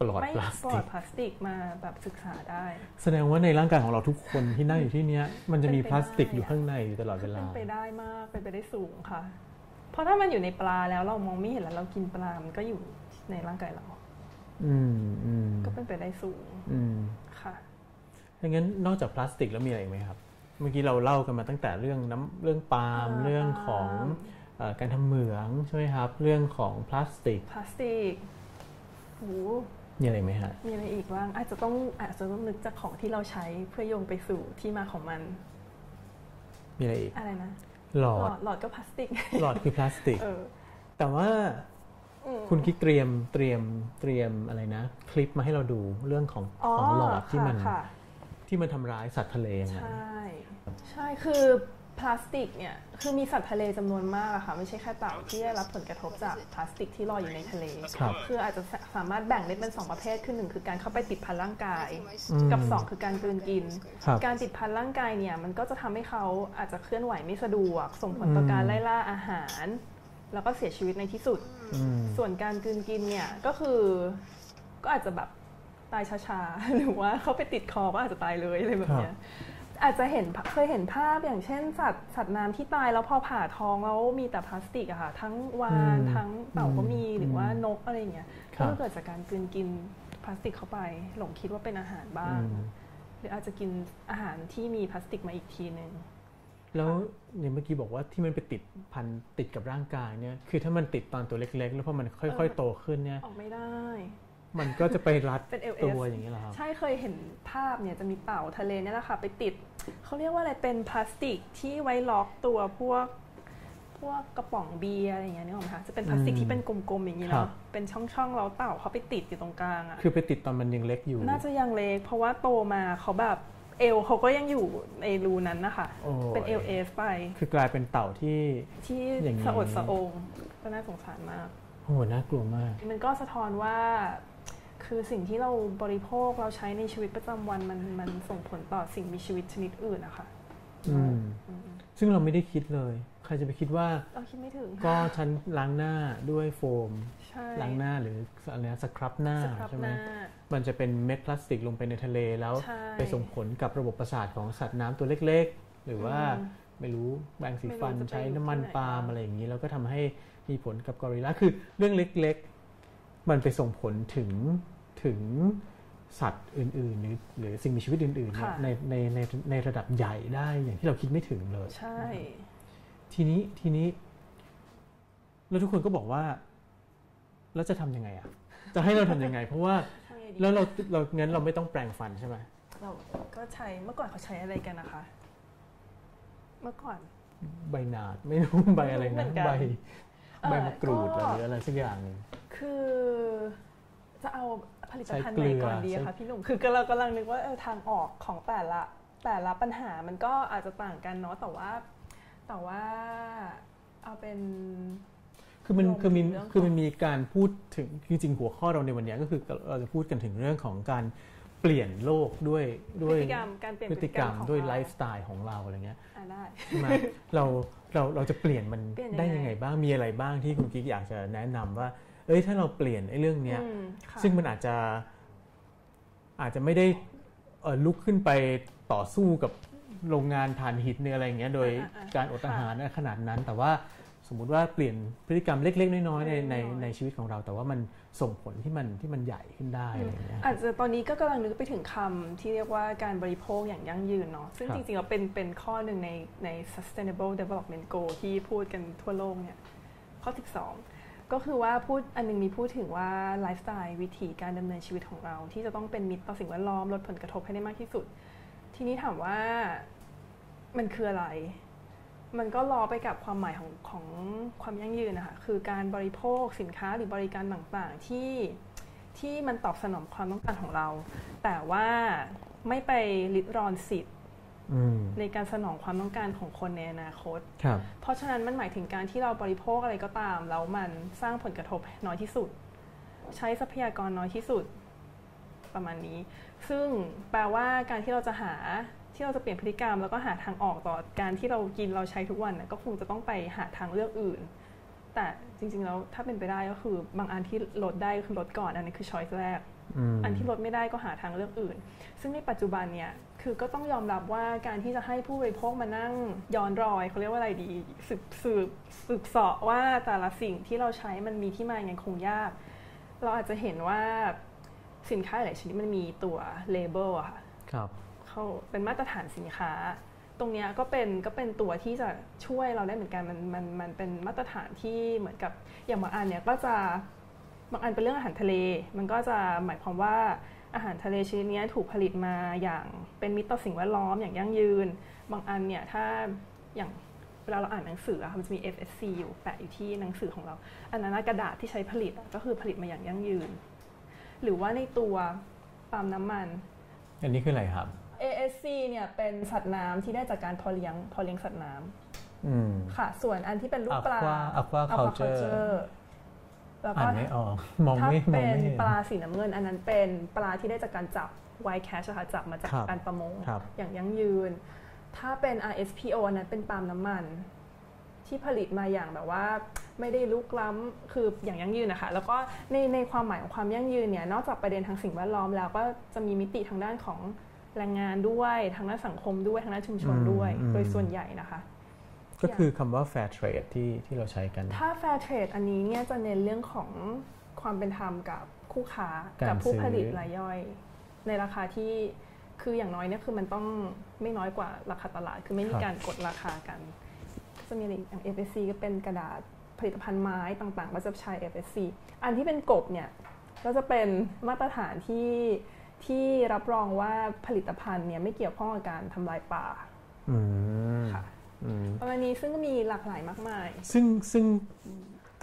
ปลอดไม่พลาสปลอติดกพลาสติกมาแบบศึกษาได้ แสดงว่าในร่างกายของเราทุกคนที่นั่งอยู่ที่เนี้ยมันจะมีเป็นไปพลาสติกได้อยู่ข้างในอยู่ตลอดเวเป็ลานไปได้มากเป็นไปได้สูงค่ะ เพราะถ้ามันอยู่ในปลาแล้วเรามองไม่เห็นแล้วเรากินปลา มันก็อยู่ในร่างกายเรา อืมอืมก็เป็นไปได้สูง อืมค่ะดังนั้นนอกจากพลาสติกแล้วมีอะไรอีกไหมครับ เมื่อกี้เราเล่ากันมาตั้งแต่เรื่องน้ำเรื่องปาล์มอ่าเรื่องของปาล์มเอ่อการทำเหมืองใช่ไหมครับ เรื่องของพลาสติกพลาสติกโหมีอะไรไหมฮะ มีอะไรอีกบ้างอาจจะต้องอาจจะต้องนึกจากของที่เราใช้เพื่อโยงไปสู่ที่มาของมัน มีอะไรอีก อะไรนะ หลหลออดดหลอดก็พลาสติก หลอดคือพลาสติกเออแต่ว่าอืมคุณกิ๊กเตรียมเตรียมเตรียมอะไรนะ คลิปมาให้เราดูเรื่องของของหลอดที่มันค่ะ ที่มันทำร้ายสัตว์ทะเลยังไงใช่ใช่คือพลาสติกเนี่ยคือมีสัตว์ทะเลจำนวนมากอะค่ะไม่ใช่แค่เต่าที่ได้รับผลกระทบจากพลาสติกที่ลอยอยู่ในทะเลครับคืออาจจะสามารถแบ่งได้เป็นสองประเภทคือหนึ่งคือการเข้าไปติดพันร่างกายอืมกับสองคือการกลืนกินครับการติดพันร่างกายเนี่ยมันก็จะทำให้เขาอาจจะเคลื่อนไหวไม่สะดวก ส่งผลต่อการอืมไล่ล่าอาหาร แล้วก็เสียชีวิตในที่สุดอืมส่วนการกลืนกินเนี่ยก็คือก็อาจจะแบบ ตายช้าๆ หรือว่าเขาไปติดคอก็อาจจะตายเลยอะไรแบบเนี้ยอาจจะเห็นเคยเห็นภาพอย่างเช่น สัตว์สัตว์น้ำที่ตายแล้วพอผ่าท้องแล้วมีแต่พลาสติกอะค่ะทั้งวานอืมทั้งเต่าก็มีอืมหรือว่านกอะไรอย่างเงี้ยครัก็บเกิดจากการกลืนกินพลาสติกเข้าไป หลงคิดว่าเป็นอาหารบ้างอืมหรืออาจจะกินอาหารที่มีพลาสติกมาอีกทีหนึ่งแล้วเนี่ยเมื่อกี้บอกว่าที่มันไปติดพันติดกับร่างกายเนี่ยคือถ้ามันติดตอนตัวเล็ก ๆ แล้วพอมันค่อย ๆ โตขึ้นเนี่ยออกไม่ได้ มันก็จะไปรัดเป็น LS ตัวอย่างนี้เหรอครับใช่เคยเห็นภาพเนี่ยจะมีเต่าทะเลเนี่ยแหละค่ะ ไปติดเขาเรียกว่าอะไรเป็นพลาสติกที่ไว้ล็อกตัวพวกพวกกระป๋องเบียร์อะไรอย่างเงี้ยนึกออกไหมคะจะเป็นพลาสติกอืมที่เป็นกลมๆอย่างนี้ครัเนาะบเป็นช่องๆแล้วเต่าเขาไปติดอยู่ตรงกลางอะคือไปติดตอนมันยังเล็กอยู่ น่าจะยังเล็ก เพราะว่าโตมาเขาแบบเอวเขาก็ยังอยู่ในรูนั้นนะคะโอ้ยเป็นเอว S ไป คือกลายเป็นเต่าที่ที่อย่างนี้สะโอดสะองก็น่าสงสารมากโอ้โหน่ากลัวมาก มันก็สะท้อนว่า คือสิ่งที่เราบริโภคเราใช้ในชีวิตประจำวันมันมันส่งผลต่อสิ่งมีชีวิตชนิดอื่นนะคะอืมอืมซึ่งเราไม่ได้คิดเลย ใครจะไปคิดว่าเราคิดไม่ถึงก็ฉันล้างหน้าด้วยโฟมใช่ล้างหน้าหรืออะไรนะสครับหน้าสครับใช่หไหมน้ามันจะเป็นเม็ดพลาสติกลงไปในทะเลแล้วใช่ไปส่งผลกับระบบประสาทของสัตว์น้ำตัวเล็ก ๆ หรือว่าอืมไม่รู้แบงสีฟันไม่รู้จะไปใช้น้ำมันที่ไหนปาล์มบ้างอะไรอย่างนี้ แล้วก็ทำให้มีผลกับกอริลลาคือเรื่องเล็ก ๆ มันไปส่งผลถึง ถึงสัตว์อื่นๆ หรือหรือสิ่งมีชีวิตอื่นๆเนี่ยในในในในระดับใหญ่ได้อย่างที่เราคิดไม่ถึงเลย ใช่ ทีนี้ทีนี้ แล้วทุกคนก็บอกว่า แล้วจะทำยังไงอะ จะให้เราทำยังไง เพราะว่าทำไงดี แล้วเราเรางั้นเราไม่ต้องแปรงฟันใช่ไหมเราก็ใช้เมื่อก่อนเขาใช้อะไรกันนะคะ เมื่อก่อน ใบหนาดไม่รู้ ใบอะไรไม่รู้เหมืนะอนกันใบเอ่อใบมะกรูดก็ หรืออะไรสักอย่างหนึ่ง คือจะเอา ผลิตภัณฑ์ใช้ไหเกลืนอก่อนดีใช้อะคะพี่หนุ่ม คือเรากำลังนึกว่าเออทางออกของแต่ละแต่ละปัญหามันก็อาจจะต่างกันเนาะแต่ว่าแต่ว่าเอาเป็นคือมันรวมคือมีถึงเรื่องคือมันมีการพูดถึงจริงๆหัวข้อเราในวันเนี้ยก็คือเราจะพูดกันถึงเรื่องของการเปลี่ยนโลกด้วยพด้วยฤติกรรมการเปลี่ยนพฤติกรรมของด้วยเาไลฟ์สไตล์ของเราอะไรเงี้ยอะได้ใช่ไหมเราเราเราจะเปลี่ยนมันเปลี่ยนยังไงได้ยังไงบ้างมีอะไรบ้างที่คุณกิ๊กอยากจะแนะนำว่า เอ้ยถ้าเราเปลี่ยนไอ้เรื่องเนี้ยอืมค่ะซึ่งมันอาจจะอาจจะไม่ได้เอ่อลุกขึ้นไปต่อสู้กับโรงงานถ่านหินเนี่ยอะไรอย่างเงี้ยโดยอ่าอ่าการอดอาหารขนาดนั้น แต่ว่าสมมุติว่าเปลี่ยนพฤติกรรมเล็ก ๆ น้อยๆในในเล็กๆน้อยๆในชีวิตของเรา แต่ว่ามันส่งผลที่มันที่มันใหญ่ขึ้นได้อะไรอย่างเงี้ยอาจจะตอนนี้ก็กำลังนึกไปถึงคำที่เรียกว่าการบริโภคอย่างยั่งยืนเนาะซึ่งครับจริงๆแล้วเป็นเป็นข้อหนึ่งในใน sustainable development goal ที่พูดกันทั่วโลกเนี่ยข้อ 12 ก็คือว่าพูดอันหนึงมีพูดถึงว่าไลฟ์สไตล์วิถีการดำเนินชีวิตของเรา ที่จะต้องเป็นมิตรต่อสิ่งแวดล้อมลดผลกระทบให้ได้มากที่สุด ทีนี้ถามว่ามันคืออะไร มันก็ล้อไปกับความหมายของของความยั่งยืนนะคะคือการบริโภคสินค้าหรือบริการต่างๆที่ที่มันตอบสนองความต้องการของเรา แต่ว่าไม่ไปริดรอนสิทธิ์ ในการสนองความต้องการของคนในอนาคตครับเพราะฉะนั้นมันหมายถึงการที่เราบริโภคอะไรก็ตาม แล้วมันสร้างผลกระทบน้อยที่สุด ใช้ทรัพยากรน้อยที่สุดประมาณนี้ ซึ่งแปลว่าการที่เราจะหาที่เราจะเปลี่ยนพฤติกรรม แล้วก็หาทางออกต่อการที่เรากินเราใช้ทุกวันน่ะก็คงจะต้องไปหาทางเลือกอื่น แต่จริง ๆ แล้วถ้าเป็นไปได้ก็คือบางอันที่ลดได้ก็คือลดก่อนอันนี้คือช้อยส์แรกอืมอันที่ลดไม่ได้ก็หาทางเลือกอื่น ซึ่งในปัจจุบันเนี่ย คือก็ต้องยอมรับว่าการที่จะให้ผู้บริโภคมานั่งย้อนรอยเขาเรียกว่าอะไรดี สืบสืบสืบเสาะว่าแต่ละสิ่งที่เราใช้มันมีที่มาอย่างไงคงยาก เราอาจจะเห็นว่าสินค้าหลายชนิดมันมีตัวเลเบลอะค่ะครับเขาเป็นมาตรฐานสินค้า ตรงเนี้ยก็เป็นก็เป็นตัวที่จะช่วยเราได้เหมือนกันมันมันมันเป็นมาตรฐานที่เหมือนกับอย่างบางอันเนี่ยก็จะบางอันเป็นเรื่องอาหารทะเล มันก็จะหมายความว่า อาหารทะเลชนิดเนี้ยถูกผลิตมาอย่างเป็นมิตรต่อสิ่งแวดล้อมอย่างยั่งยืน บางอันเนี่ยถ้าอย่างเวลาเราอ่านหนังสืออะค่ะมันจะมี FSC อยู่แปะอยู่ที่หนังสือของเรา อันนั้นนะกระดาษที่ใช้ผลิตอะก็คือผลิตมาอย่างยั่งยืน หรือว่าในตัวปาล์มน้ำมัน อันนี้คืออะไรครับ ASC เนี่ยเป็นสัตว์น้ำที่ได้จากการเพอเลี้ยงเพอเลี้ยงสัตว์น้อืมำค่ะ ส่วนอันที่เป็นรูปปลา Aqua- aquaculture แล้วอ่าก็นไม่ออกมองถ้าไม่มองเป็นไม่เห็นปลาสีน้ำเงิน อันนั้นเป็นปลาที่ได้จากการจับไวแคชค่ะจับมาจากครับการประมงครับอย่างยั่งยืน ถ้าเป็น RSPO อันนั้นเป็นปาล์มน้ำมัน ที่ผลิตมาอย่างแบบว่า ไม่ได้ลุกล้ำคืออย่างยั่งยืนนะคะแล้วก็ในในความหมายของความยั่งยืนเนี่ยนอกจากประเด็นทางสิ่งแวดล้อมแล้วก็จะมีมิติทางด้านของแรงงานด้วยทางด้านสังคมด้วยทางด้านชุมชนด้วยอืมโดยส่วนใหญ่นะคะ ก็คือคำว่า fair trade ที่ที่เราใช้กัน ถ้า Fair Trade อันนี้เนี่ยจะเน้นเรื่องของความเป็นธรรมกับคู่ค้าการกับผู้ซื้อผลิตรายย่อย ในราคาที่คืออย่างน้อยเนี่ยคือมันต้องไม่น้อยกว่าราคาตลาด คือไม่มีการกดราคากัน ก็จะมีอะไรอีกอย่าง FSC ก็เป็นกระดาษผลิตภัณฑ์ไม้ต่างๆ ก็จะใช้ FSC อันที่เป็นกบเนี่ยก็จะเป็นมาตรฐานที่ที่รับรองว่าผลิตภัณฑ์เนี่ยไม่เกี่ยวข้องกับการทำลายป่าอืมค่ะอืม ประมาณนี้ซึ่งก็มีหลากหลายมากมาย ซึ่งซึ่ง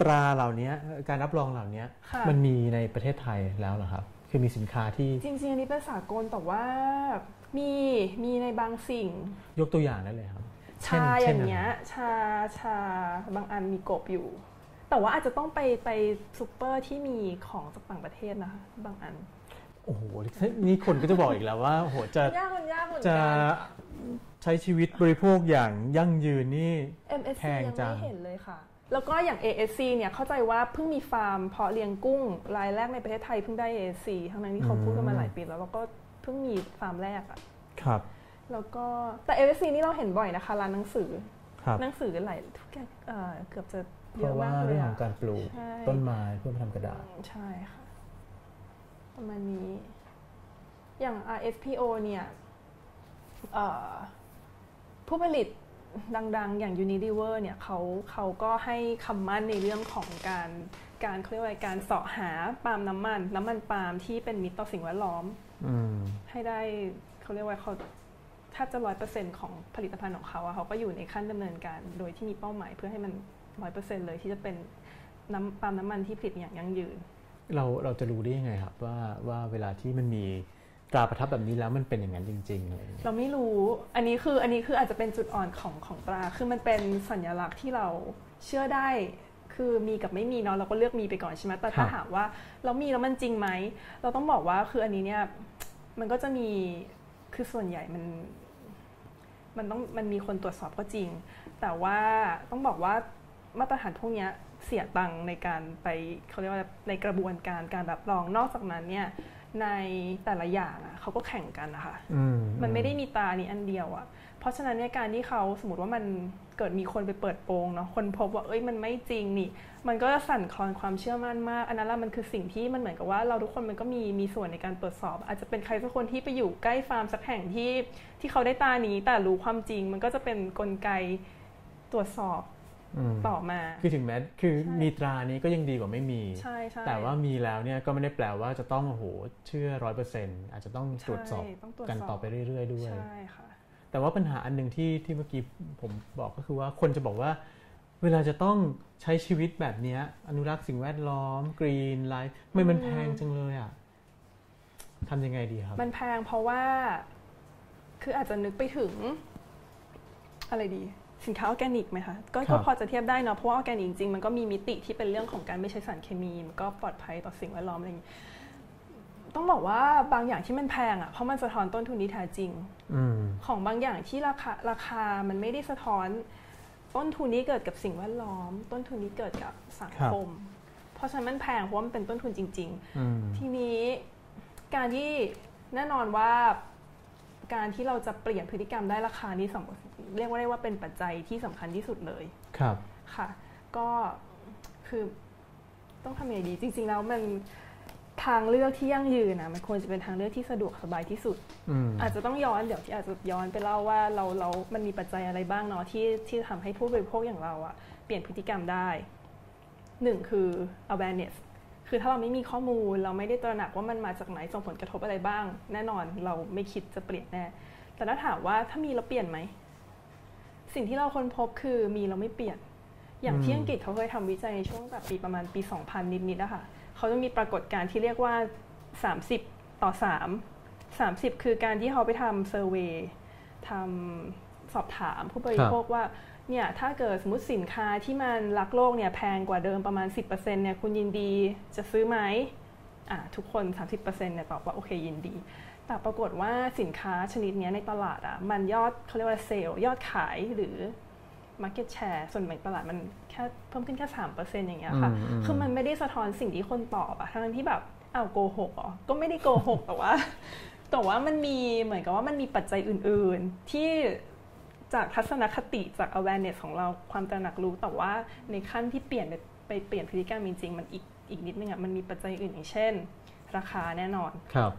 ตราเหล่านี้การรับรองเหล่านี้ค่ะมันมีในประเทศไทยแล้วเหรอครับ คือมีสินค้าที่จริงๆอันนี้เป็นสากลแต่ว่ามีมีในบางสิ่ง ยกตัวอย่างได้เลยครับ ชาอช่นย่างะไรเงี้ยชาชาบางอันมีกบอยู่ แต่ว่าอาจจะต้องไปไปซูเปอร์ที่มีของจากต่างประเทศนะคะบางอันโอ้โห นี่คนก็จะบอกอีกแล้วว่าโอ้โหจะยากมันยากเหมือนจะกัน ใช้ชีวิตบริโภคอย่างยั่งยืนนี่ MSC แพงยังจัง ไม่เห็นเลยค่ะ แล้วก็อย่าง ASC เนี่ยเข้าใจว่าเพิ่งมีฟาร์มเพาะเลี้ยงกุ้ง รายแรกในประเทศไทยเพิ่งได้ ASC ทั้งนั้นที่เขาพูดกันมาหลายปีแล้วแล้วก็เพิ่งมีฟาร์มแรกอะครับ แล้วก็แต่ ASC นี่เราเห็นบ่อยนะคะร้านหนังสือ ครับ หนังสือหลายทุกอย่างเอ่อเกือบจะเพเยอะราะว่ามากเลเรื่ยองขอะ องการปลูกใช่ ต้นไม้เพื่อมาทำกระดาษอืมใช่ค่ะ ประมาณนี้ อย่าง RSPO เนี่ยเอ่อ ผู้ผลิตดังๆ อย่าง Unilever เนี่ยเขาเขาก็ให้คำมั่นในเรื่องของการการเขาเรียกว่าอะไรการเสาะหาปาล์มน้ำมัน น้ำมันปาล์มที่เป็นมิตรต่อสิ่งแวดล้อมอืมให้ได้เขาเรียกว่าเขาแทบจะร้อยเปอร์เซ็นของผลิตภัณฑ์ของเขาอะเขาก็อยู่ในขั้นดำเนินการ โดยที่มีเป้าหมายเพื่อให้มันร้อยเปอร์เซ็นเลยที่จะเป็นน้ำปาล์มน้ำมันที่ผลิตอย่างยั่งยืน เราเราจะรู้ได้ยังไงครับว่าว่าเวลาที่มันมี ตราประทับแบบนี้แล้วมันเป็นอย่างนั้นจริงๆเงี้ยเราไม่รู้อันนี้คืออันนี้คืออาจจะเป็นจุดอ่อนของของตราคือมันเป็นสัญลักษณ์ที่เราเชื่อได้คือมีกับไม่มีเนาะเราก็เลือกมีไปก่อนใช่ไหมแต่ถ้าถามว่าเรามีแล้วมันจริงไหมเราต้องบอกว่าคืออันนี้เนี่ยมันก็จะมีคือส่วนใหญ่มันมันต้องมันมีคนตรวจสอบก็จริง แต่ว่าต้องบอกว่ามาตรฐานพวกนี้เสียตังในการไปเขาเรียกว่าในกระบวนการการรับรองนอกจากนั้นเนี่ย ในแต่ละอย่างอะเขาก็แข่งกันนะคะอืมมันไม่ได้มีตานี้อันเดียวอะเพราะฉะนั้นเนี่ยการที่เขาสมมติว่ามันเกิดมีคนไปเปิดโปงเนาะคนพบว่าเอ้ยมันไม่จริงนี่ มันก็จะสั่นคลอนความเชื่อมั่นมาก อันนั้นแหละมันคือสิ่งที่มันเหมือนกับว่าเราทุกคนมันก็มีมีส่วนในการตรวจสอบ อาจจะเป็นใครสักคนที่ไปอยู่ใกล้ฟาร์มสักแห่งที่ที่เขาได้ตานี้แต่รู้ความจริง มันก็จะเป็นกลไกตรวจสอบอืม ต่อมา คือถึงแม้คือใช่มีตรานี้ก็ยังดีกว่าไม่มีใช่ใช่แต่ว่ามีแล้วเนี่ยก็ไม่ได้แปลว่าจะต้องโอ้โหเชื่อร้อยเปอร์เซ็นต์อาจจะต้องตรวจสอบใช่ต้องตรวจกันสอบต่อไปเรื่อย ๆ ด้วย ใช่ค่ะ แต่ว่าปัญหาอันหนึ่งที่ที่เมื่อกี้ผมบอกก็คือว่าคนจะบอกว่า เวลาจะต้องใช้ชีวิตแบบเนี้ยอนุรักษ์สิ่งแวดล้อม green life ไม่มันแพงจังเลยอะทำยังไงดีครับ มันแพงเพราะว่า คืออาจจะนึกไปถึง อะไรดี สินค้าออร์แกนิกไหมคะก็ครัก็บพอจะเทียบได้เนาะเพราะว่าออร์แกนิกจริงๆมันก็มีมิติที่เป็นเรื่องของการไม่ใช้สารเคมีมันก็ปลอดภัยต่อสิ่งแวดล้อมอะไรอย่างนี้ต้องบอกว่าบางอย่างที่มันแพงอะเพราะมันสะท้อนต้นทุนที่แท้จริงอืมของบางอย่างที่ราคาราคามันไม่ได้สะท้อน ต้นทุนนี้เกิดกับสิ่งแวดล้อม ต้นทุนนี้เกิดกับสังคม เพราะฉะนั้นมันแพงเพราะว่ามันเป็นต้นทุนจริงอืมๆทีนี้การที่แน่นอนว่า การที่เราจะเปลี่ยนพฤติกรรมได้ราคานี้สำเรียกว่าได้ว่าเป็นปัจจัยที่สำคัญที่สุดเลยครับค่ะ ก็คือต้องทำยังไงดี จริง ๆ แล้วมันทางเลือกที่ยั่งยืนนะมันควรจะเป็นทางเลือกที่สะดวกสบายที่สุดอืมอาจจะต้องย้อนเดี๋ยวที่อาจจะย้อนไปเล่าว่าเราเรามันมีปัจจัยอะไรบ้างเนาะที่ที่ทำให้ผู้บริโภคอย่างเราอะเปลี่ยนพฤติกรรมได้หนึ่งคือ awareness คือถ้าเราไม่มีข้อมูล เราไม่ได้ตระหนักว่ามันมาจากไหนส่งผลกระทบอะไรบ้าง แน่นอนเราไม่คิดจะเปลี่ยนแน่ แต่ถ้าถามว่าถ้ามีเราเปลี่ยนไหม สิ่งที่เราค้นพบคือมีเราไม่เปลี่ยน อย่างที่อังกฤษเขาเคยทำวิจัยในช่วงแบบปีประมาณปี 2000 นิดๆนะคะเขาจะมีปรากฏการณ์ที่เรียกว่า 30 ต่อ 3 30 คือการที่เขาไปทำเซอร์เวยทำสอบถามผู้บริโภคว่า เนี่ยถ้าเกิดสมมติสินค้าที่มันรักโลกเนี่ยแพงกว่าเดิมประมาณ 10%เนี่ยคุณยินดีจะซื้อไหมอะทุกคน 30%เนี่ยตอบว่าโอเคยินดี แต่ปรากฏว่าสินค้าชนิดเนี้ยในตลาดอะมันยอดเขาเรียกว่าเซลล์ยอดขายหรือ Market Share ส่วนแบ่งตลาดมันแค่เพิ่มขึ้นแค่สามเปอร์เซ็นต์อย่างเงี้ยค่ะอืมอืมคือมันไม่ได้สะท้อนสิ่งที่คนตอบอะทั้งที่แบบอ้าวโกหกเหรอก็ไม่ได้โกหกแต่ว่า แต่ว่ามันมีเหมือนกับว่ามันมีปัจจัยอื่น ๆ ที่ จากทัศนคติจาก awareness ของเราความตระหนักรู้ แต่ว่าในขั้นที่เปลี่ยนไปไปเปลี่ยนพฤติกรรมจริงๆมันอีกอีกนิดนึงอะมันมีปัจจัยอื่นอย่างเช่น ราคาแน่นอนครับ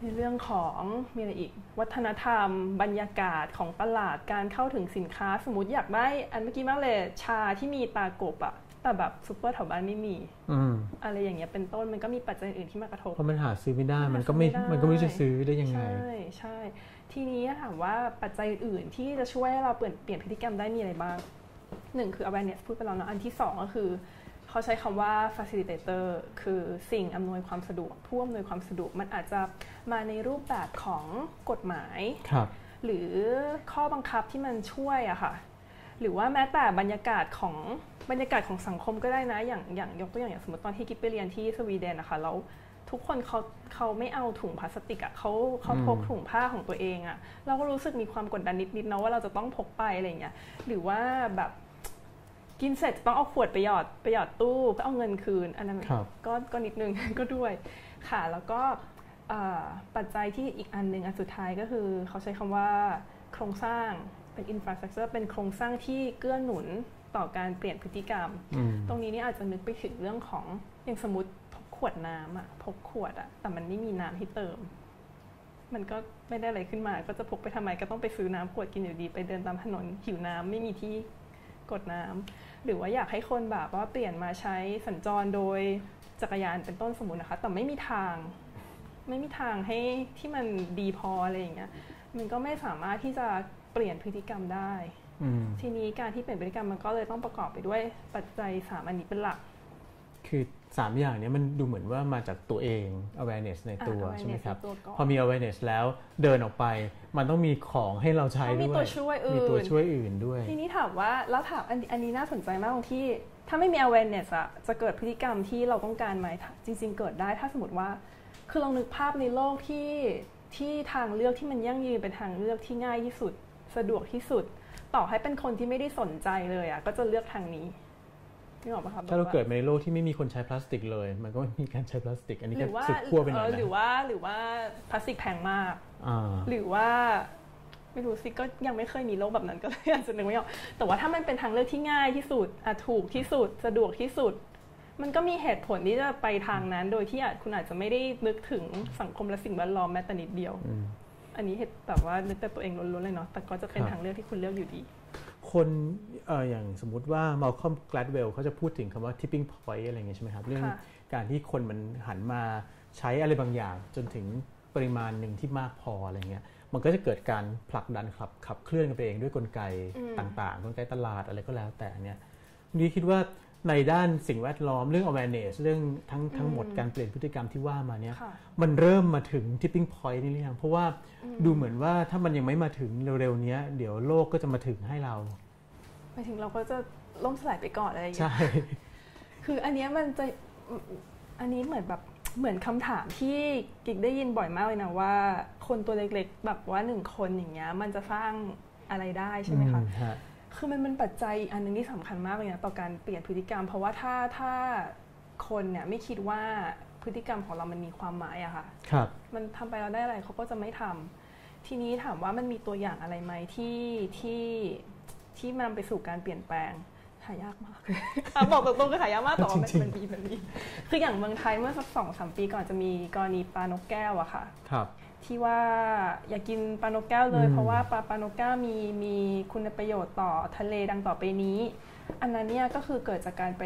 ในเรื่องของมีอะไรอีก วัฒนธรรม บรรยากาศของตลาดการเข้าถึงสินค้า สมมติอยากได้ อันเมื่อกี้มากเลยชาที่มีตากบอะแต่แบบซุปเปอร์แถวบ้านไม่มีอืมอะไรอย่างเงี้ยเป็นต้นมันก็มีปัจจัยอื่นที่มากระทบเพราะมันหาซื้อไม่ได้มันหามันก็ไม่ซื้อไม่ได้มันก็ไม่รู้จะซื้อได้ยังไง ใช่ใช่ ทีนี้ถามว่าปัจจัยอื่นๆที่จะช่วยให้เราเปลี่ยนเปลี่ยนพฤติกรรมได้มีอะไรบ้างหนึ่งคือ awareness พูดไปแล้วเนอะอันที่สองก็คือ เขาใช้คำว่า facilitator คือสิ่งอำนวยความสะดวกผู้อำนวยความสะดวกมันอาจจะมาในรูปแบบของกฎหมายครับหรือข้อบังคับที่มันช่วยอะค่ะหรือว่าแม้แต่บรรยากาศของบรรยากาศของสังคมก็ได้นะ อย่างอย่างยกตัวอย่างอย่างสมมติตอนที่กิ๊บไปเรียนที่สวีเดนนะคะแล้ว ทุกคนเขาเขาไม่เอาถุงพลาสติกอะเขาเขาพกอืมถุงผ้าของตัวเองอะเราก็รู้สึกมีความกดดันนิดๆเนาะว่าเราจะต้องพกไปอะไรอย่างเงี้ยหรือว่าแบบกินเสร็จต้องเอาขวดไปหยอดไปหยอดตู้เพื่อเอาเงินคืนอันนั้นครับก็ก็นิดนึงก็ด้วยค่ะแล้วก็เอ่อปัจจัยที่อีกอันหนึ่งอันสุดท้ายก็คือ เขาใช้คำว่าโครงสร้างเป็น infrastructure เป็นโครงสร้างที่เกื้อหนุนต่อการเปลี่ยนพฤติกรรมอืมตรงนี้นี่อาจจะนึกไปถึงเรื่องของอย่างสมมติพก ขวดน้ำอะพกขวดอะแต่มันไม่มีน้ำให้เติม มันก็ไม่ได้อะไรขึ้นมา ก็จะพกไปทำไมก็ต้องไปซื้อน้ำขวดกินอยู่ดี ไปเดินตามถนนหิวน้ำไม่มีที่กดน้ำหรือว่าอยากให้คนแบบว่าเปลี่ยนมาใช้สัญจรโดยจักรยานเป็นต้นสมมุตินะคะ แต่ไม่มีทาง ไม่มีทางให้ที่มันดีพออะไรอย่างเงี้ย มันก็ไม่สามารถที่จะเปลี่ยนพฤติกรรมได้อืมทีนี้การที่เปลี่ยนพฤติกรรมมันก็เลยต้องประกอบไปด้วยปัจจัยสามอันนี้เป็นหลัก คือสามอย่างเนี้ยมันดูเหมือนว่ามาจากตัวเอง awareness ในตัวอะใช่ไหมครับ awareness ในตัวก่อนพอมี awareness แล้วเดินออกไป มันต้องมีของให้เราใช้ต้องมีด้วยตัวช่วยอื่นมีตัวช่วยอื่นด้วย ทีนี้ถามว่าแล้วถามอันอันนี้น่าสนใจมากตรงที่ ถ้าไม่มี awareness อะจะเกิดพฤติกรรมที่เราต้องการไหมจริง ๆ เกิดได้ถ้าสมมติว่า คือลองนึกภาพในโลกที่ที่ทางเลือกที่มันยั่งยืนเป็นทางเลือกที่ง่ายที่สุด สะดวกที่สุด ต่อให้เป็นคนที่ไม่ได้สนใจเลยอะก็จะเลือกทางนี้ นึกออกปะคะถ้าเราแบบว่เกิดมาในโลกที่ไม่มีคนใช้พลาสติกเลย มันก็ไม่มีการใช้พลาสติก อันนี้หก็รือว่าสุดขั้วไปหน่อยเออนะหรือว่าหรือว่าพลาสติกแพงมากอ่าหรือว่าไม่รู้สิก็ยังไม่เคยมีโรคแบบนั้นก็เลยอาจจะนึกไม่ออกแต่ว่าถ้ามันเป็นทางเลือกที่ง่ายที่สุดอะถูกที่สุดสะดวกที่สุด มันก็มีเหตุผลที่จะไปทางนั้น โดยที่อาจคุณอาจจะไม่ได้นึกถึงสังคมและสิ่งแวดล้อมแม้แต่นิดเดียวอืมอันนี้เหตุแบบว่านึกแต่ตัวเองล้วนๆเลยเนาะแต่ก็จะเป็นครับทางเลือกที่คุณเลือกอยู่ดี คนเอออย่างสมมุติว่า Malcolm Gladwell เขาจะพูดถึงคำว่า tipping point อะไรอย่างเงี้ยใช่ไหมครับ เรื่องค่ะการที่คนมันหันมาใช้อะไรบางอย่าง จนถึงปริมาณหนึ่งที่มากพออะไรเงี้ยมันก็จะเกิดการผลักดันขับขับเคลื่อนกันไปเองด้วยกลไกต่างๆ กลไกตลาดอะไรก็แล้วแต่เนี่ยนี่คิดว่า ในด้านสิ่งแวดล้อมเรื่อง awareness เรื่องทั้งทั้งหมดการเปลี่ยนพฤติกรรมที่ว่ามาเนี้ยค่ะมันเริ่มมาถึง tipping point นี่หรือยังเพราะว่าดูเหมือนว่าถ้ามันยังไม่มาถึงเร็วๆเนี้ยเดี๋ยวโลกก็จะมาถึงให้เราหมายถึงเราก็จะล่มสลายไปก่อนอะไรอย่างเงี้ยใช่คืออันเนี้ยมันจะอันนี้เหมือนแบบเหมือนคำถามที่กิ๊กได้ยินบ่อยมากเลยนะว่า คนตัวเล็กๆ แบบว่าหนึ่งคนอย่างเงี้ยมันจะสร้างอะไรได้ใช่ไหมคะอืฮะ คือมันเป็นปัจจัยอีกอันหนึงที่สำคัญมากเลยนะต่อการเปลี่ยนพฤติกรรม เพราะว่าถ้าถ้าคนเนี่ยไม่คิดว่าพฤติกรรมของเรามันมีความหมายอะค่ะครับ มันทำไปเราได้อะไรเขาก็จะไม่ทำทีนี้ถามว่ามันมีตัวอย่างอะไรไหมที่ที่ที่มันนำไปสู่การเปลี่ยนแปลงหายากมากอะบอกตรงๆคือหายากมากแต่ว่ามันจริงๆมันมีมันมีคืออย่างเมืองไทยเมื่อสักสองสามปีก่อนจะมีกรณีปลานกแก้วอะค่ะ ครับ ที่ว่าอย่ากกินปลานกแก้วเลยอืมเพราะว่าปลาปลานกแก้วมีมีคุณประโยชน์ต่อทะเลดังต่อไปนี้ อันนั้นเนี่ยก็คือเกิดจากการไป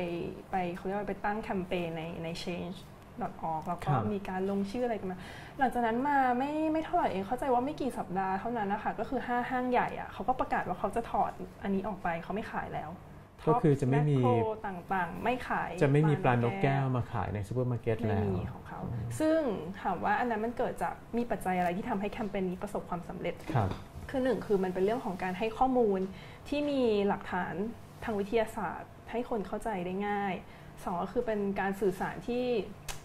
ไปเขาเรียกว่าไปตั้งแคมเปญในใน change.org แล้วก็มีการลงชื่ออะไรกันมา หลังจากนั้นมาไม่ไม่เท่าไหร่เองเข้าใจว่าไม่กี่สัปดาห์เท่านั้นนะคะก็คือห้าห้างใหญ่อะเขาก็ประกาศว่าเขาจะถอดอันนี้ออกไปเขาไม่ขายแล้ว ก็คือจะไม่มีแม็คโครต่างๆ ไม่ขาย จะไม่มีปลานกแก้วมาขายในซูเปอร์มาร์เก็ตไม่แล้วมีของเขา ซึ่งถามว่าอันนั้นมันเกิดจากมีปัจจัยอะไรที่ทำให้แคมเปญนี้ประสบความสำเร็จครับคือหนึ่งคือมันเป็นเรื่องของการให้ข้อมูลที่มีหลักฐานทางวิทยาศาสตร์ ให้คนเข้าใจได้ง่ายสองก็คือเป็นการสื่อสารที่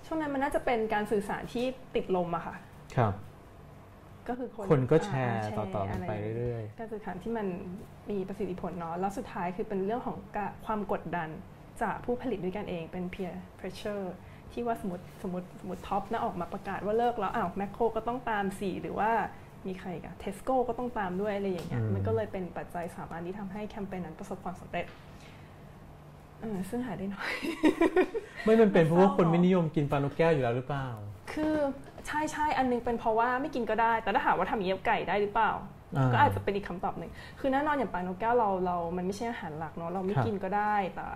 ช่วงนั้นมันน่าจะเป็นการสื่อสารที่ติดลมอะค่ะครับ ก็คือคนคนก็แชาร์แชต่อๆกันไปะรเรื่อยการสื่อสารที่มันมีประสิทธิผลเนาะแล้วสุดท้ายคือเป็นเรื่องของกะความกดดันจากผู้ผลิตด้วยกันเองเป็น peer pressure ที่ว่าสมมติสมมติสมมติท็อปนะออกมาประกาศว่าเลิกแล้วอ้าวแมคโครก็ต้องตามสี่หรือว่ามีใครกับเทสโก้ก็ต้องตามด้วยอะไรอย่างเงี้ยอืมมันก็เลยเป็นปัจจัยสามอันที่ทำให้แคมเปญนั้นประสบความสำเร็จเออซึ่งหาได้น้อยๆไม่มันเป็นเพราะว่าคนไม่นิยมกินปลานกแก้วอยู่แล้วหรือเปล่า คือ ใช่ใช่อันนึงเป็นเพราะว่าไม่กินก็ได้ แต่ถ้าถามว่าทำอย่างนี้กับไก่ได้หรือเปล่าอ่า ก็อาจจะเป็นอีกคำตอบหนึ่งคือแน่นอนอย่างปลานกแก้วเราเรา มันไม่ใช่อาหารหลักเนาะเราไม่ครับกินก็ได้แต่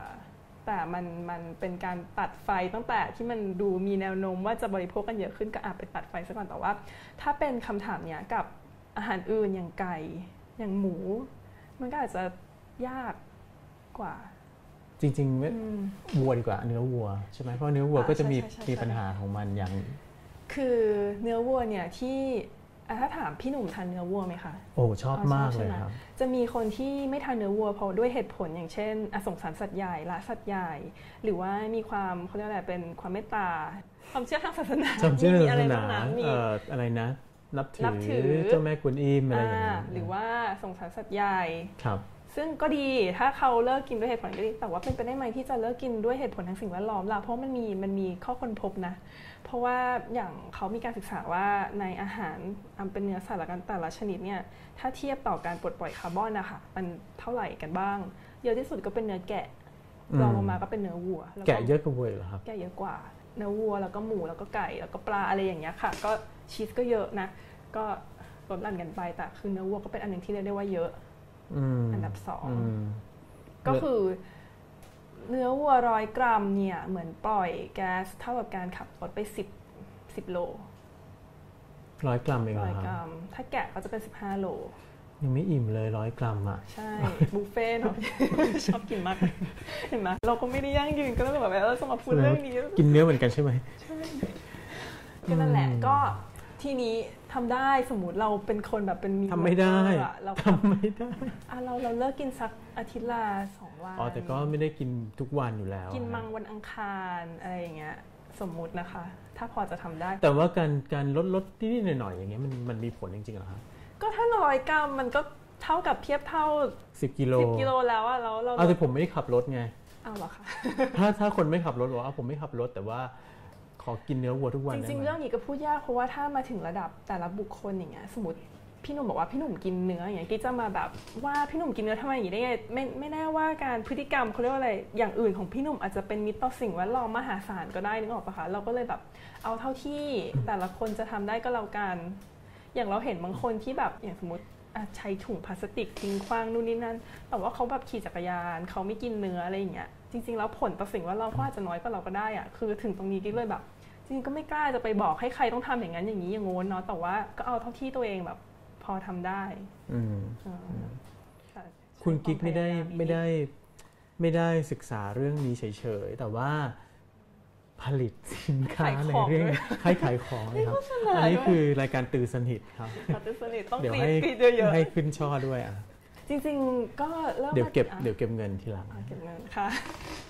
แต่มันมันเป็นการตัดไฟตั้งแต่ที่มันดูมีแนวโน้มว่าจะบริโภคกันเยอะขึ้นก็อาจไปตัดไฟซะก่อนแต่ว่า ถ้าเป็นคำถามเนี้ยกับอาหารอื่นอย่างไก่อย่างหมู มันก็อาจจะยากกว่า จริงๆไม่อืมวัวดีกว่าเนื้อวัวใช่ไหมเพราะเนื้อวัวอ่าก็จะมีใช่ใช่ใช่มีปัญหาของมันอย่าง คือเนื้อวัวเนี่ยที่อะถ้าถามพี่หนุ่มทานเนื้อวัวไหมคะโอ้ชอบอ๋อชอบมากใช่เลยไหมครับจะมีคนที่ไม่ทานเนื้อวัวเพราะด้วยเหตุผลอย่างเช่นอะสงสารสัตว์ใหญ่ละสัตว์ใหญ่ หรือว่ามีความเขาเรียกอะไรเป็นความเมตตาความเชื่อทางศาสนาจำชื่อมีศาอะไรสนาบ้างนะมีเอ่ออะไรนะนับนับถืถืออเจ้าแม่กวนอิมอะไรอย่างอ่าเงี้ยหรือว่าสงสารสัตว์ใหญ่ครับ ซึ่งก็ดีถ้าเขาเลิกกินด้วยเหตุผลก็ดีแต่ว่าเป็นไปได้ไหมที่จะเลิกกินด้วยเหตุผลทางสิ่งแวดล้อมล่ะเพราะมันมีมันมีข้อค้นพบนะ เพราะว่าอย่างเขามีการศึกษาว่าในอาหารอันเป็นเนื้อสัตว์ละกันแต่ละชนิดเนี่ยถ้าเทียบต่อการปลดปล่อยคาร์บอนนะคะมันเท่าไหร่กันบ้าง เยอะที่สุดก็เป็นเนื้อแกะอืมรองลงมาก็เป็นเนื้อวัวล้วแกะเยอะกว่าวัวอีกเหรอครับแกะเยอะกว่าเนื้อวัวแล้วก็หมูแล้วก็ไก่แล้วก็ปลาอะไรอย่างเงี้ยค่ะ ก็ชีสก็เยอะนะ ก็ลดหลั่นกันไปแต่คือเนื้อวัวก็เป็นอันหนึ่งที่เรียกได้ว่าเยอะ อืมอันดับสองมก็คือ เนื้อวัวร้อยกรัมเนี่ย เหมือนปล่อยแก๊สเท่ากับการขับรถไป10 10โลร้อยกรัมเองเหรร้ออยคกรัรับมถ้าแกะก็จะเป็น15โล ยังไม่อิ่มเลยร้อยกรัมอะ ใช่ บุฟเฟ่ต์เนาะชอบกินมาก เห็นไหมเราก็ไม่ได้ยั่งยืนก็ต้องแบบว่าเราจะมาพูดเรื่องนี้ กินเนื้อเหมือนกันใช่ไหมก็นั่นแหละอืมก็ทีนี้ ทำได้สมมติเราเป็นคนแบบเป็นมีทำไม่ได้อะเราทำไม่ได้อะเราเราเลิกกินสักอาทิตย์ละสองวันอ๋อแต่ก็ไม่ได้กินทุกวันอยู่แล้ว กินมังวันอังคารอะไรอย่างเงี้ยสมมุตินะคะ ถ้าพอจะทำได้ แต่ว่าการการลดลดนิดๆหน่อยๆอย่างเงี้ยมันมันมีผลจริงๆเหรอครับก็ถ้าร้อยกรัมมันก็เท่ากับเทียบเท่าสิบกิโลสิบกิโลแล้วอะแล้วเราเอาแต่ผมไม่ได้ขับรถไงเอาเหรอคะถ้าถ้าคนไม่ขับรถบอกว่าเอาผมไม่ขับรถแต่ว่า ขอกินเนื้อวัวทุกวันจริงๆเรื่องนี้ก็พูดยากเพราะว่าถ้ามาถึงระดับแต่ละบุคคลอย่างเงี้ยสมมติพี่หนุ่มบอกว่าพี่หนุ่มกินเนื้ออย่างเงี้ยกิ๊จะมาแบบว่าพี่หนุ่มกินเนื้อทำไมอย่างนี้ได้ไงไม่ไม่แน่ว่าการพฤติกรรมเขาเรียกว่าอะไรอย่างอื่นของพี่หนุ่มอาจจะเป็นมิตรต่อสิ่งแวดล้อมมหาศาลก็ได้นึกออกปะคะเราก็เลยแบบเอาเท่าที่แต่ละคนจะทำได้ก็แล้วกัน อย่างเราเห็นบางคนที่แบบอย่างสมมติใช้ถุงพลาสติกทิ้งขว้างนู่นนี่นั่นแต่ว่าเขาแบบขี่จักรยานเขาไม่กินเนื้ออะไรอย่างเงี้ย จริงๆแล้วผลต่อสิ่งแวดล้อมเขาอาจจะน้อยกว่าเราก็ได้อะคือถึงตรงนี้กิ๊กเลยแบบ จริงๆก็ไม่กล้าจะไปบอกให้ใครต้องทำอย่างนั้นอย่างนี้อย่างโน้นเนาะแต่ว่าก็เอาเท่าที่ตัวเองแบบ พอทำได้อืมเออค่ะคุณกิ๊กไม่ได้ใช้วาพยายาไม่ได้ไม่ได้ศึกษาเรื่องนี้เฉยๆแต่ว่าผลิตสินค้าขายในของเรื่องด้วยให้ขายของนะครับ อันนี้คือรายการตื่นสนิทครับขอตื่นสนิทต้องเดี๋ยวกรีให้ดกรีดเยอะให้ขึ้นช่อด้วยอะๆ จริงๆก็เริ่มเดี๋ยวเก็บมาเดี๋ยวเก็บเงินทีหลังอะเก็บเงินค่ะ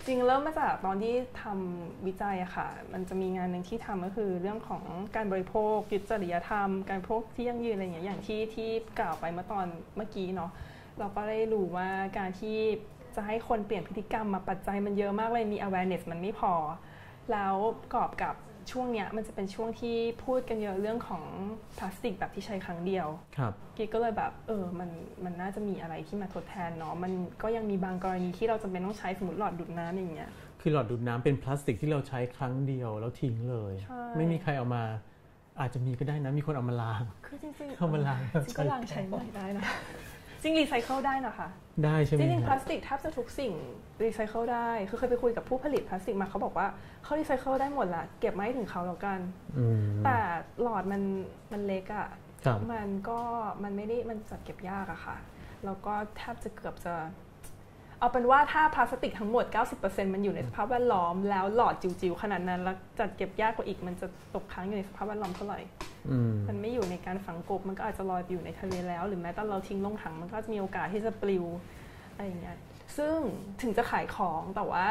จริงเริ่มมาจากตอนที่ทำวิจัยอะค่ะ มันจะมีงานหนึ่งที่ทำก็คือเรื่องของการบริโภคยึดจริยธรรม การบริโภคที่ยั่งยืนอะไรอย่างเงี้ยอย่างที่ที่กล่าวไปเมื่อตอนเมื่อกี้เนาะเราก็ได้รู้ว่าการที่จะให้คนเปลี่ยนพฤติกรรมมาปัจจัยมันเยอะมากเลยมี awareness มันไม่พอ แล้วประกอบกับ ช่วงเนี้ยมันจะเป็นช่วงที่พูดกันเยอะเรื่องของพลาสติกแบบที่ใช้ครั้งเดียวครับกิ๊กก็เลยแบบเออมันมันน่าจะมีอะไรที่มาทดแทนเนาะมันก็ยังมีบางกรณีที่เราจำเป็นต้องใช้สมมติหลอดดูดน้ำอย่างเงี้ยคือหลอดดูดน้ำเป็นพลาสติกที่เราใช้ครั้งเดียวแล้วทิ้งเลยใช่ไม่มีใครเอามาอาจจะมีก็ได้นะมีคนเอามาล้างคือจริงๆเข้ามาล้างจริงๆก็ล้างใช้ใหม่ได้นะ จริงรีไซเคิลได้นะคะ ได้ใช่ไหมจริงๆพฮะลาสติกแทบจะทุกสิ่งรีไซเคิลได้ คือเคยไปคุยกับผู้ผลิตพลาสติกมาเขาบอกว่าเขารีไซเคิลได้หมดละเก็บมาให้ถึงเขาแล้วกันอืมแต่หลอดมันมันเล็กอะครับมันก็มันไม่ได้มันจัดเก็บยากอะค่ะ แล้วก็แทบจะเกือบจะ เอาเป็นว่าถ้าพลาสติกทั้งหมด 90%มันอยู่ในสภาพแวดล้อม แล้วหลอดจิ๋วๆขนาดนั้น แล้วจัดเก็บยากกว่าอีกมันจะตกค้างอยู่ในสภาพแวดล้อมเท่าไหร่อืมมันไม่อยู่ในการฝังกลบมันก็อาจจะลอยไปอยู่ในทะเลแล้ว หรือแม้แต่เราทิ้งลงถังมันก็จะมีโอกาสที่จะปลิวอะไรอย่างเงี้ยซึ่งถึงจะขายของแต่ว่า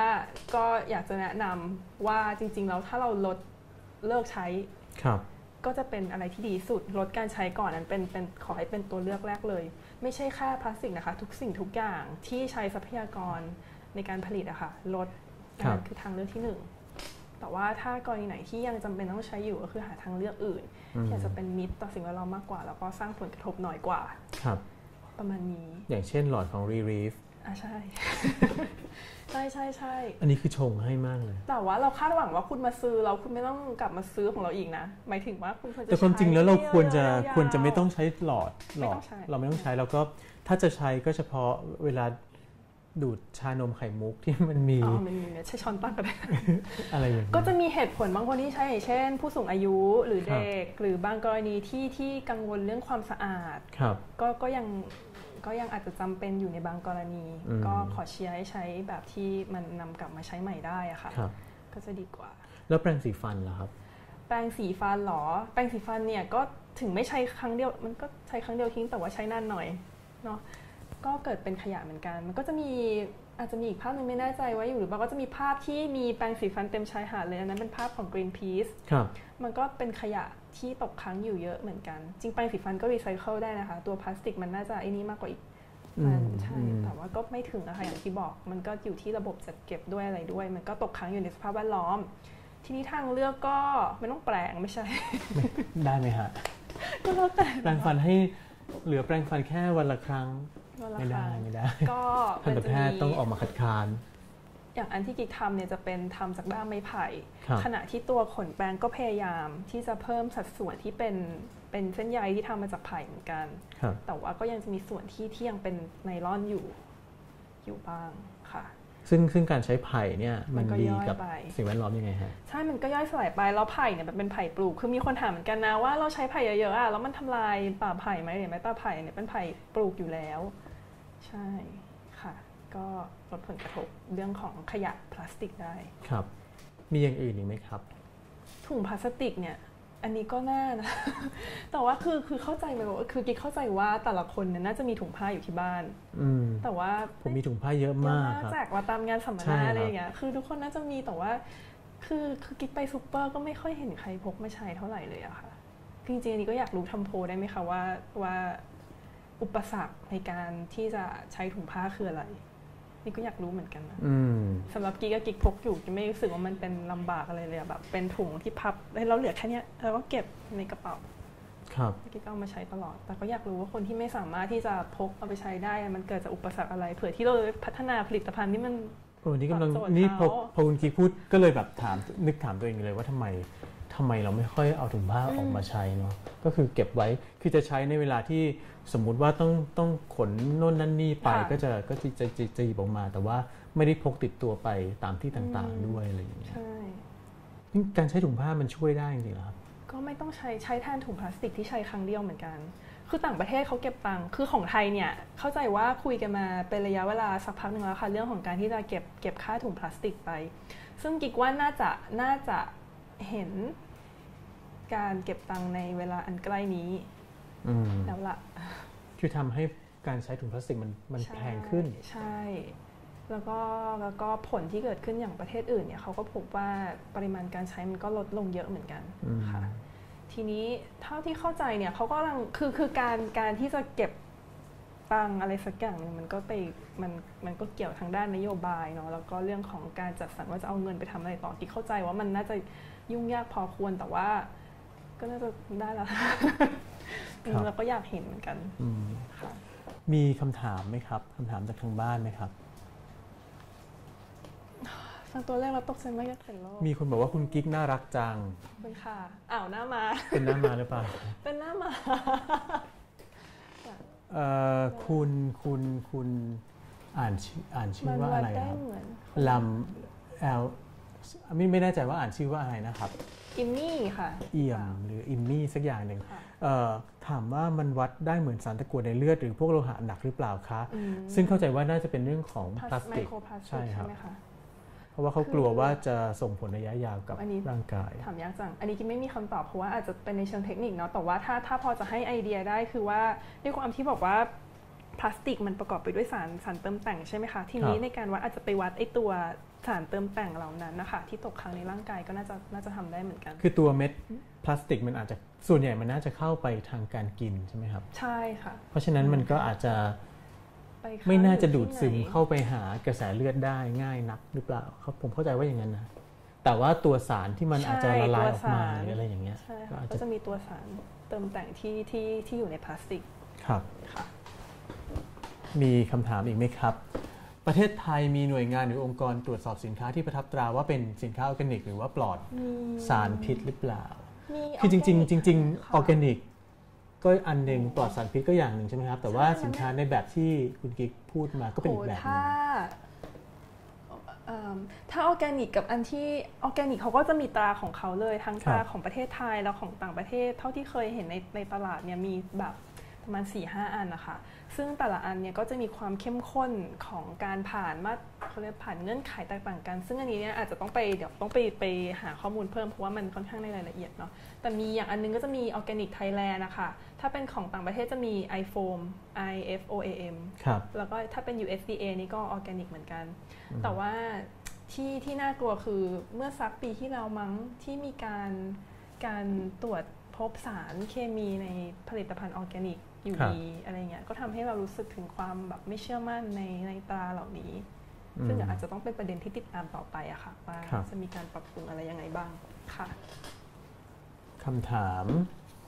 ก็อยากจะแนะนำว่าจริงๆแล้วถ้าเราลดเลิกใช้ครับก็จะเป็นอะไรที่ดีสุดลดการใช้ก่อนนั้นเป็นเป็นขอให้เป็นตัวเลือกแรกเลย ไม่ใช่แค่พลาสติกนะคะ ทุกสิ่งทุกอย่างที่ใช้ทรัพยากรในการผลิตอะค่ะลดครับนั่นคือทางเลือกที่หนึ่งแต่ว่าถ้ากรณีไหนที่ยังจำเป็นต้องใช้อยู่ก็คือหาทางเลือกอื่นอืม ที่อาจจะเป็นมิตรต่อสิ่งแวดล้อมมากกว่า แล้วก็สร้างผลกระทบน้อยกว่า ครับ ประมาณนี้อย่างเช่นหลอดของรีรีฟอะใช่ใช่ใช่ใช่อันนี้คือชงให้มากเลย แต่ว่าเราคาดหวังว่าคุณมาซื้อแล้วคุณไม่ต้องกลับมาซื้อของเราอีกนะ หมายถึงว่าคุณควรจะแต่ความจริงแล้วเราใช้ควรจะยาวๆควรจะไม่ต้องใช้หลอดหลอดไม่ต้องใช้เราไม่ต้องใช้แล้วก็ถ้าจะใช้ก็เฉพาะเวลาดูดชานมไข่มุกที่มันมีอ๋อมันมีเนี่ยใช้ช้อนตั้งก็ได้อะไรอย่างก็นี้จะมีเหตุผลบางคนที่ใช้อย่างเช่น ผู้สูงอายุหรือครับเด็ก หรือบางกรณีที่ที่กังวลเรื่องความสะอาดครับก็ก็ยัง ก็ยังอาจจะจำเป็นอยู่ในบางกรณีอืมก็ขอเชียร์ให้ใช้แบบที่มันนำกลับมาใช้ใหม่ได้อะค่ะครับก็จะดีกว่า แล้วแปรงสีฟันล่ะครับ แปรงสีฟันเหรอ แปรงสีฟันเนี่ยก็ถึงไม่ใช้ครั้งเดียว มันก็ใช้ครั้งเดียวทิ้งแต่ว่าใช้นานหน่อยเนาะก็เกิดเป็นขยะเหมือนกัน มันก็จะมีอาจจะมีอีกภาพหนึงไม่แน่ใจว่าอยู่หรือเปล่าก็จะมีภาพที่มีแปรงสีฟันเต็มชายหาดเลยอันนั้นเป็นภาพของ Greenpeace ครับมันก็เป็นขยะ ที่ตกค้างอยู่เยอะเหมือนกัน จริงแปรงสีฟันก็รีไซเคิลได้นะคะ ตัวพลาสติกมันน่าจะไอ้นี้มากกว่าอีกอืมันมใช่อืมแต่ว่าก็ไม่ถึงนะคะอย่างที่บอก มันก็อยู่ที่ระบบจัดเก็บด้วยอะไรด้วย มันก็ตกค้างอยู่ในสภาพแวดล้อม ทีนี้ทางเลือกก็ไม่ต้องแปลงไม่ใช่ ได้ไหมฮะ ก็แล้วแต่แปรงฟันให้เหลือแปรงฟันแค่วันละครั้งวันละไม่คได้รั้งไม่ได้ก็ทันตแพทย์ต้องออกมาคัดค้าน อย่างอันที่กิ๊กทำเนี่ยจะเป็นทำจากด้ามไม้ไผ่ครับขณะที่ตัวขนแปรงก็พยายามที่จะเพิ่มสัดส่วนที่เป็นเป็นเส้นใยที่ทำมาจากไผ่เหมือนกันครับแต่ว่าก็ยังจะมีส่วนที่ที่ยังเป็นไนลอนอยู่อยู่บ้างค่ะ ซึ่งซึ่งการใช้ไผ่เนี่ยมัมันนก็ดีย่อยกับไปสิ่งแวดล้อมยังไงฮะ ใช่ มันก็ย่อยสลายไป แล้วไผ่เนี่ยมันเป็นไผ่ปลูก คือมีคนถามเหมือนกันนะว่าเราใช้ไผ่เยอะๆอะแล้วมันทำลายป่าไผ่ไหมหรือไม่ป่าไผ่เนี่ยเป็นไผ่ปลูกอยู่แล้ว ใช่ค่ะ ก็ลดผลกระทบเรื่องของขยะพลาสติกได้ ครับ มีอย่างอื่นอีกไหมครับ ถุงพลาสติกเนี่ย อันนี้ก็น่านะ แต่ว่าคือคือเข้าใจไหมว่าคือกิ๊กเข้าใจว่าแต่ละคนเนี่ยน่าจะมีถุงผ้าอยู่ที่บ้าน อืมแต่ว่าผมมีถุงผ้าเยอะมากครับแจกมาตามงานสัมมใช่นาครับ อะไรอย่างเงี้ย คือทุกคนน่าจะมีแต่ว่า คือคือกิ๊กไปซูเปอร์ก็ไม่ค่อยเห็นใครพกมาใช้เท่าไหร่เลยอะค่ะคือจริงๆอันนี้ก็อยากรู้ทำโพลได้ไหมคะว่าว่าอุปสรรคในการที่จะใช้ถุงผ้าคืออะไร นี่ก็อยากรู้เหมือนกันนะอืมสำหรับกิ๊กก็กิ๊กพกอยู่กิ๊กไม่รู้สึกว่ามันเป็นลำบากอะไรเลยอะแบบเป็นถุงที่พับแล้วเราเหลือแค่เนี้ยแล้วก็เก็บในกระเป๋า ครับกิ๊กก็เอามาใช้ตลอด แต่ก็อยากรู้ว่าคนที่ไม่สามารถที่จะพกเอาไปใช้ได้อะมันเกิดจากอุปสรรคอะไร เผื่อที่เราพัฒนาผลิตภัณฑ์ที่มันโอ้นี่กำลังตอบโจทย์นี่พอเขาพอคุณกิ๊กพูดก็เลยแบบถามนึกถามตัวเองเลยว่าทำไม ทำไมเราไม่ค่อยเอาถุงผ้าออกมาใช้เนาะก็คือเก็บไว้คือจะใช้ในเวลาที่สมมุติว่าต้องต้องขนโน่นนั่นนี่ไปค่ะก็จะก็จะจะจะจะหยิบออกมา แต่ว่าไม่ได้พกติดตัวไปตามที่ต่างๆด้วยอะไรอย่างเงี้ยใช่นี่การใช้ถุงผ้ามันช่วยได้จริงๆเหรอครับก็ไม่ต้องใช้ใช้แทนถุงพลาสติกที่ใช้ครั้งเดียวเหมือนกัน คือต่างประเทศเขาเก็บตังค์คือของไทยเนี่ยเข้าใจว่าคุยกันมาเป็นระยะเวลาสักพักหนึ่งแล้วค่ะเรื่องของการที่จะเก็บเก็บค่าถุงพลาสติกไป ซึ่งกิกว่าน่าจะน่าจะ เห็นการเก็บตังค์ในเวลาอันใกล้นี้อืมแล้วล่ะคือทำให้การใช้ถุงพลาสติกมันมันใช่แพงขึ้น ใช่ แล้วก็แล้วก็ผลที่เกิดขึ้นอย่างประเทศอื่นเนี่ยเขาก็พบว่าปริมาณการใช้มันก็ลดลงเยอะเหมือนกันอืมค่ะ ทีนี้เท่าที่เข้าใจเนี่ยเขาก็กำลังคือคือการการที่จะเก็บตังค์อะไรสักอย่างหนึงมันก็ไปมันมันก็เกี่ยวทางด้านนโยบายเนาะแล้วก็เรื่องของการจัดสรรว่าจะเอาเงินไปทำอะไรต่อที่เข้าใจว่ามันน่าจะ ยุ่งยากพอควรแต่ว่า ก็น่าจะได้แล้วอืมแล้วก็อยากเห็นเหมือนกันอืมค่ะมีคำถามไหมครับคำถามจากทางบ้านไหมครับฟังตัวแรกเราตกใจมากอยากเห็นโลกมีคนบอกว่าคุณกิ๊กน่ารักจัง เป็นค่ะอ้าวหน้ามา เป็นหน้ามาหรือเปล่า เป็นหน้ามาเอ่อคุณคุณคุณอ่านชื่ออ่านชื่มัอนว่าวัอะดไรได้ครับเหมือนลำ L ไม่ไม่แน่ใจว่าอ่านชื่อว่าอะไรนะครับอิมมี่ค่ะ เอี่ยมหรืออิมมี่สักอย่างหนึ่งค่ะเอ่อถามว่ามันวัดได้เหมือนสารตะกั่วในเลือดหรือพวกโลหะหนักหรือเปล่าคะอืมซึ่งเข้าใจว่าน่าจะเป็นเรื่องของพพลาลาสสไมติกโครพลาสติใช่กครัใช่บไหมคะเพราะว่าเขากลัวว่าจะส่งผลระยะยาวกับอันนี้ร่างกาย ถามยากจัง อันนี้กินไม่มีคำตอบเพราะว่าอาจจะเป็นในเชิงเทคนิคเนาะ แต่ว่าถ้าถ้าพอจะให้ไอเดียได้คือว่าด้วยความที่บอกว่าพลาสติกมันประกอบไปด้วยสารสารเติมแต่งใช่ไหมคะ ทีนี้ครับในการวัดอาจจะไปวัดไอตัว สารเติมแต่งเหล่านั้นนะคะที่ตกค้างในร่างกายก็น่าจะน่าจะทำได้เหมือนกัน คือตัวเม็ดพลาสติกมันอาจจะส่วนใหญ่มันน่าจะเข้าไปทางการกินใช่ไหมครับใช่ค่ะเพราะฉะนั้นมันก็อาจจะไปค้งไม่น่าจะอยู่ดูดที่ซึมไหนเข้าไปหากระแสเลือดได้ง่ายนักหรือเปล่าครับผมเข้าใจว่าอย่างนั้นนะแต่ว่าตัวสารที่มันอาจจะละลายออกมาหรืออะไรอย่างเงี้ยใช่ก็ค่ะอาจก็จะจะมีตัวสารเติมแต่งที่ที่ที่อยู่ในพลาสติกครับค่ะมีคำถามอีกไหมครับ ประเทศไทยมีหน่วยงานหรือองค์กรตรวจสอบสินค้าที่ประทับตราว่าเป็นสินค้าออร์แกนิก หรือว่าปลอดมีสารพิษหรือเปล่ามีคือจริง ๆ จริงๆค่ะออร์แกนิก ก็อันหนึ่งปลอดสารพิษก็อย่างหนึ่งใช่ไหมครับ แต่ว่าใช่สินค้าในแบบที่คุณกิ๊กพูดมาก็เป็นอีกแบบหนึถ้างเอิ่มถ้าออร์แกนิกกับอันที่ออร์แกนิกเขาก็จะมีตราของเขาเลยทั้งตราของประเทศไทยแล้วของต่างประเทศ เท่าที่เคยเห็นในในตลาดเนี่ยมีแบบประมาณ4ี่ห้าอันนะคะ ซึ่งแต่ละอันเนี่ยก็จะมีความเข้มข้นของการผ่านมาเขาเรียกผ่านเงื่อนไขแตกต่างกัน ซึ่งอันนี้เนี่ยอาจจะต้องไปเดี๋ยวต้องไปไปหาข้อมูลเพิ่มเพราะว่ามันค่อนข้างในรายละเอียดเนาะแต่มีอย่างอันนึงก็จะมี Organic Thailand นะคะถ้าเป็นของต่างประเทศจะมี IFOAM I F O A M ครับแล้วก็ถ้าเป็น USDA นี่ก็ออร์แกนิกเหมือนกัน แต่ว่าที่ที่น่ากลัวคือเมื่อสักปีที่แล้วมั้งที่มีการการตรวจพบสารเคมีในผลิตภัณฑ์ออร์แกนิก อยู่ครับดีอะไรเงี้ยก็ทำให้เรารู้สึกถึงความแบบไม่เชื่อมั่นในในตราเหล่านี้อืมซึ่งเดี๋ยวอาจจะต้องเป็นประเด็นที่ติดตามต่อไปอะค่ะว่าครับจะมีการปรับปรุงอะไรยังไงบ้างค่ะคำถาม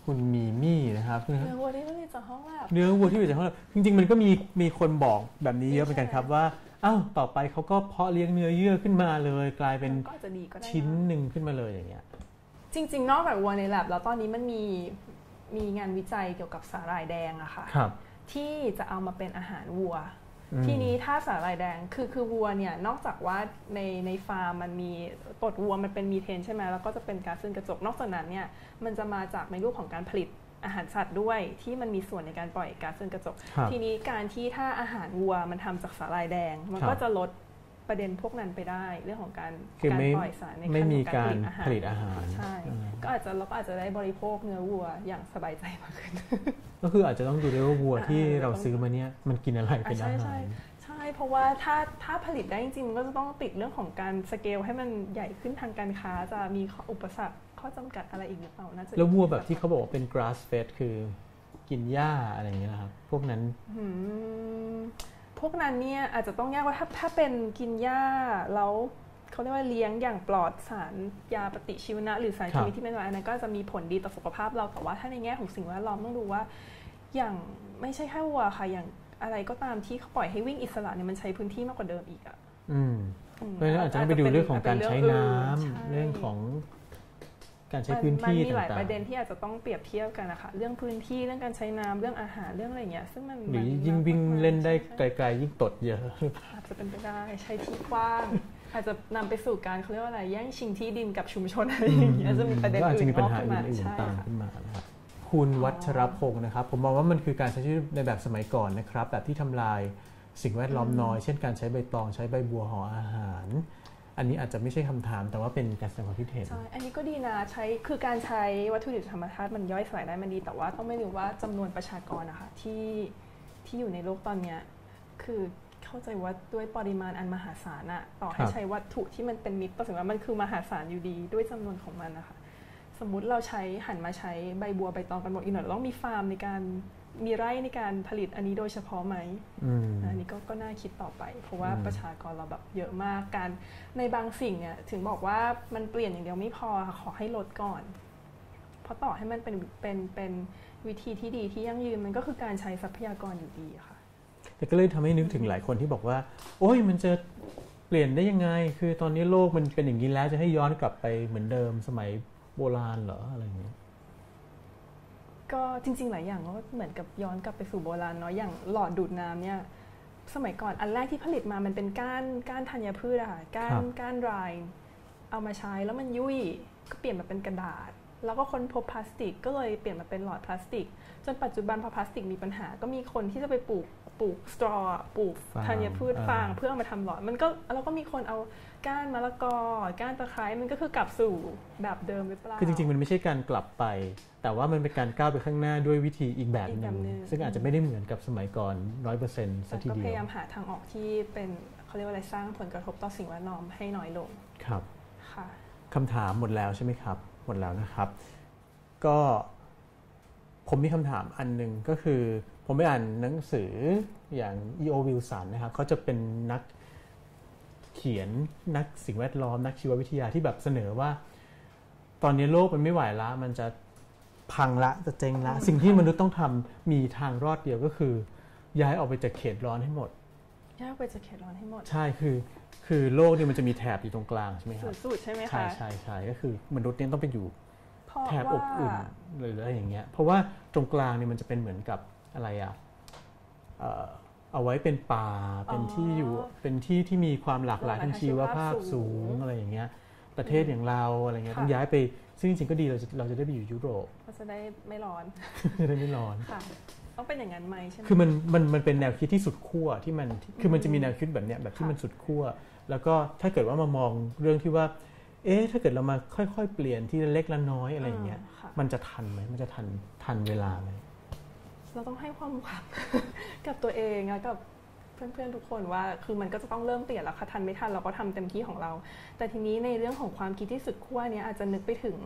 คุณมีมี่นะครับเนื้อวัวที่ผลิตจากห้องแลบเนื้อวัวที่อยู่จากของเราจริง ๆ มันก็มีมีคนบอกแบบนี้เยอะเหมือนกันครับว่าอ้าวต่อไปเขาก็เพาะเลี้ยงเนื้อเยื่อขึ้นมาเลย กลายเป็นก็อาจจะดีก็ได้ะชิ้นหนึ่งขึ้นมาเลยอย่างเงี้ยจริง ๆ นอกจากวัวในแลบแล้วตอนนี้มันมี มีงานวิจัยเกี่ยวกับสาหร่ายแดงอะค่ะครับ ที่จะเอามาเป็นอาหารวัว อืม ทีนี้ถ้าสาหร่ายแดงคือคือวัวเนี่ยนอกจากว่าในในฟาร์มมันมีตดวัวมันเป็นมีเทนใช่ไหมแล้วก็จะเป็นก๊าซเรือนกระจกนอกจากนั้นเนี่ยมันจะมาจากในรูปของการผลิตอาหารสัตว์ด้วยที่มันมีส่วนในการปล่อยก๊าซเรือนกระจก ครับทีนี้การที่ถ้าอาหารวัวมันทำจากสาหร่ายแดง มันครับ ก็จะลด ประเด็นพวกนั้นไปได้เรื่องของการคือการไม่ปล่อยสารในไม่ขั้นมีของการอาหารผลิตอาหารใช่อืมก็อาจจะเราก็อาจจะได้บริโภคเนื้อวัวอย่างสบายใจมากขึ้น ก็คืออาจจะต้องดูด้วยว่าวัวอ่าที่อ่าเราซื้อมาเนี่ยมันกินอะไรเป็นอาใช่หาใช่รใช่เพราะว่าถ้าถ้าผลิตได้จริงๆมันก็จะต้องติดเรื่องของการสเกลให้มันใหญ่ขึ้นทางการค้าจะมีข้ออุปสรรคข้อจำกัดอะไรอีกหรือเปล่าน่าจะแล้ววัวแบบที่เขาบอกว่าเป็น grass fed คือกินหญ้าอะไรอย่างเงี้ยนะครับพวกนั้นหืม พวกนั้นเนี่ยอาจจะต้องแยกว่าถ้าถ้าเป็นกินหญ้าแล้วเขาเรียกว่าเลี้ยงอย่างปลอดสารยาปฏิชีวนะ หรือสารครัเคบมีที่ไม่ร้ายอันนั้นก็จะมีผลดีต่อสุขภาพเราแต่ว่าถ้าในแง่ของสิ่งแวดล้อมต้องดูว่า อย่างไม่ใช่แค่วัวค่ะอย่างอะไรก็ตามที่เขาปล่อยให้วิ่งอิสระเนี่ยมันใช้พื้นที่มากกว่าเดิมอีกอะอืมอืมเพราะฉะนั้นอาจจะต้องไปดูเรื่องของการใช้น้ำใช่เรื่องของ การใช้มันพื้นที่มันมีหลายต่างประเด็นที่อาจจะต้องเปรียบเทียบกันนะคะเรื่องพื้นที่เรื่องการใช้น้ำเรื่องอาหารเรื่องอะไรอย่างเงี้ยซึ่งมันๆหรือมันยิ่งวิ่งมากๆเล่นได้ใช่ไกลๆยิ่งตดเยอะอาจจะเป็นไปได้ใช้ที่กว้าง อาจจะนำไปสู่การเขาเรียกว่าอะไรแย่งชิงที่ดินกับชุมชนอะไรอย่างเงี้ยจะมีประเด็นก็อาจอื่จะนมีปัญงอกหาขึ้นมาอื่นใช่ๆตามค่ะขึ้นมานะครับคคุณวัชรพงศ์นะครับ ผมมองว่ามันคือการใช้ชีวิตในแบบสมัยก่อนนะครับ แบบที่ทำลายสิ่งแวดล้อมน้อย เช่นการใช้ใบตองใช้ใบบัวห่ออาหาร อันนี้อาจจะไม่ใช่คำถามแต่ว่าเป็นการแสดงความคิดเห็นใช่อันนี้ก็ดีนะใช้คือการใช้วัตถุดิบธรรมชาติมันย่อยสลายได้มันดี แต่ว่าต้องไม่ลืมว่าจำนวนประชากรนะคะที่ที่อยู่ในโลกตอนเนี้ยคือเข้าใจว่าด้วยปริมาณอันมหาศาลอะต่อให้ครับใช้วัตถุที่มันเป็นมิตรแต่ถึงว่ามันคือมหาศาลอยู่ดีด้วยจำนวนของมันนะคะสมมุติเราใช้หันมาใช้ใบบัวใบตองกันหมดอีกหน่อยเราต้องมีฟาร์มในการ มีไร่ในการผลิตอันนี้โดยเฉพาะไหมอืมอันนี้ก็ก็น่าคิดต่อไป เพราะว่าอืมประชากรเราแบบเยอะมากการในบางสิ่งเนี่ยถึงบอกว่ามันเปลี่ยนอย่างเดียวไม่พอค่ะขอให้ลดก่อน เพราะต่อให้มันเป็นเป็นเป็นวิธีที่ดีที่ยั่งยืนมันก็คือการใช้ทรัพยากรอยู่ดีค่ะ แต่ก็เลยทำให้นึกถึงหลายคนที่บอกว่า โอ้ยมันจะเปลี่ยนได้ยังไง คือตอนนี้โลกมันเป็นอย่างนี้แล้วจะให้ย้อนกลับไปเหมือนเดิมสมัยโบราณเหรออะไรอย่างเงี้ย ก็จริง ๆ หลายอย่างก็เหมือนกับย้อนกลับไปสู่โบราณเนาะอย่างหลอดดูดน้ำเนี่ยสมัยก่อนอันแรกที่ผลิตมามันเป็นก้านก้านธัญพืชอะค่ะก้านก้านรายเอามาใช้แล้วมันยุ่ยก็เปลี่ยนมาเป็นกระดาษ แล้วก็ค้นพบพลาสติก ก็เลยเปลี่ยนมาเป็นหลอดพลาสติก จนปัจจุบันพอพลาสติกมีปัญหา ก็มีคนที่จะไปปลูกปลูกสตรอปลูกฟางธัญพืชอ่าฟางเพื่อเอามาทำหลอด มันก็แล้วก็มีคนเอา ก้านมะละกอ ก้านตะไคร้มันก็คือกลับสู่แบบเดิมหรือเปล่า คือจริงๆ มันไม่ใช่การกลับไป แต่ว่ามันเป็นการก้าวไปข้างหน้าด้วยวิธีอีกแบบหอีกแบนึ่งบหนึ่งซึ่งอาจจะไม่ได้เหมือนกับสมัยก่อนร้อยเปอร์เซ็นต์สัแต่ทีก็เดีพยยายวามหาทางออกที่เป็นเขาเรียกว่าอะไรสร้างผลกระทบต่อสิ่งแวดล้อมให้น้อยลงครับค่ะคำถามหมดแล้วใช่ไหมครับ หมดแล้วนะครับ ก็ผมมีคำถามอันหนึ่งก็คือ ผมไปอ่านหนังสืออย่าง E.O. Wilson นะครับเขาจะเป็นนัก เขียนนักสิ่งแวดล้อมนักชีววิทยาที่แบบเสนอว่า ตอนนี้โลกมันไม่ไหวละ มันจะพังละจะเจ๊งละ สิ่งที่มนุษย์ต้องทำมีทางรอดเดียวก็คือ ย้ายออกไปจากเขตร้อนให้หมดยากไปจะเขตร้อนให้หมด ใช่คือคือโลกเนี่ยมันจะมีแถบอยู่ตรงกลางใช่ไหมคสุรับดสุดใช่ไหมใช่คะใช่ใช่ก็คือมนุษย์เนี่ยต้องไปอยู่เพราะแถบว่าอบอุ่นหรืออะไรอย่างเงี้ย เพราะว่าตรงกลางเนี่ยมันจะเป็นเหมือนกับอะไรอะ เอ่อเอาไว้เป็นป่าเป็นที่อยู่เป็นที่ที่มีความหลากหลายทางชีวภาพสูงอะไรอย่างเงี้ยประเทศอย่างเราอะไรเงี้ยต้องย้ายไปซึ่งจริงๆก็ดีเราจะเราจะได้ไปอยู่ยุโรปก็จะได้ไม่ร้อนจะได้ไม่ร้อนค่ะต้องเป็นอย่างนั้นไหมใช่ไหมคือมันมันมันเป็นแนวคิดที่สุดขั้วที่มันคือมันจะมีแนวคิดแบบเนี้ยแบบที่ค่ะมันสุดขั้วแล้วก็ถ้าเกิดว่ามามองเรื่องที่ว่า เอ๊ะถ้าเกิดเรามาค่อยๆ เปลี่ยนที่ละเล็กละน้อยอะไรอย่างเงี้ยค่ะมันจะทันไหมมันจะทันทันเวลาไหม เราต้องให้ความหวังกับตัวเองแล้วกับเพื่อนๆทุกคนว่าคือมันก็จะต้องเริ่มเปลี่ยนแล้วค่ะทันไม่ทันเราก็ทำเต็มที่ของเรา แต่ทีนี้ในเรื่องของความคิดที่สุดขั้วเนี้ยอาจจะนึกไปถึง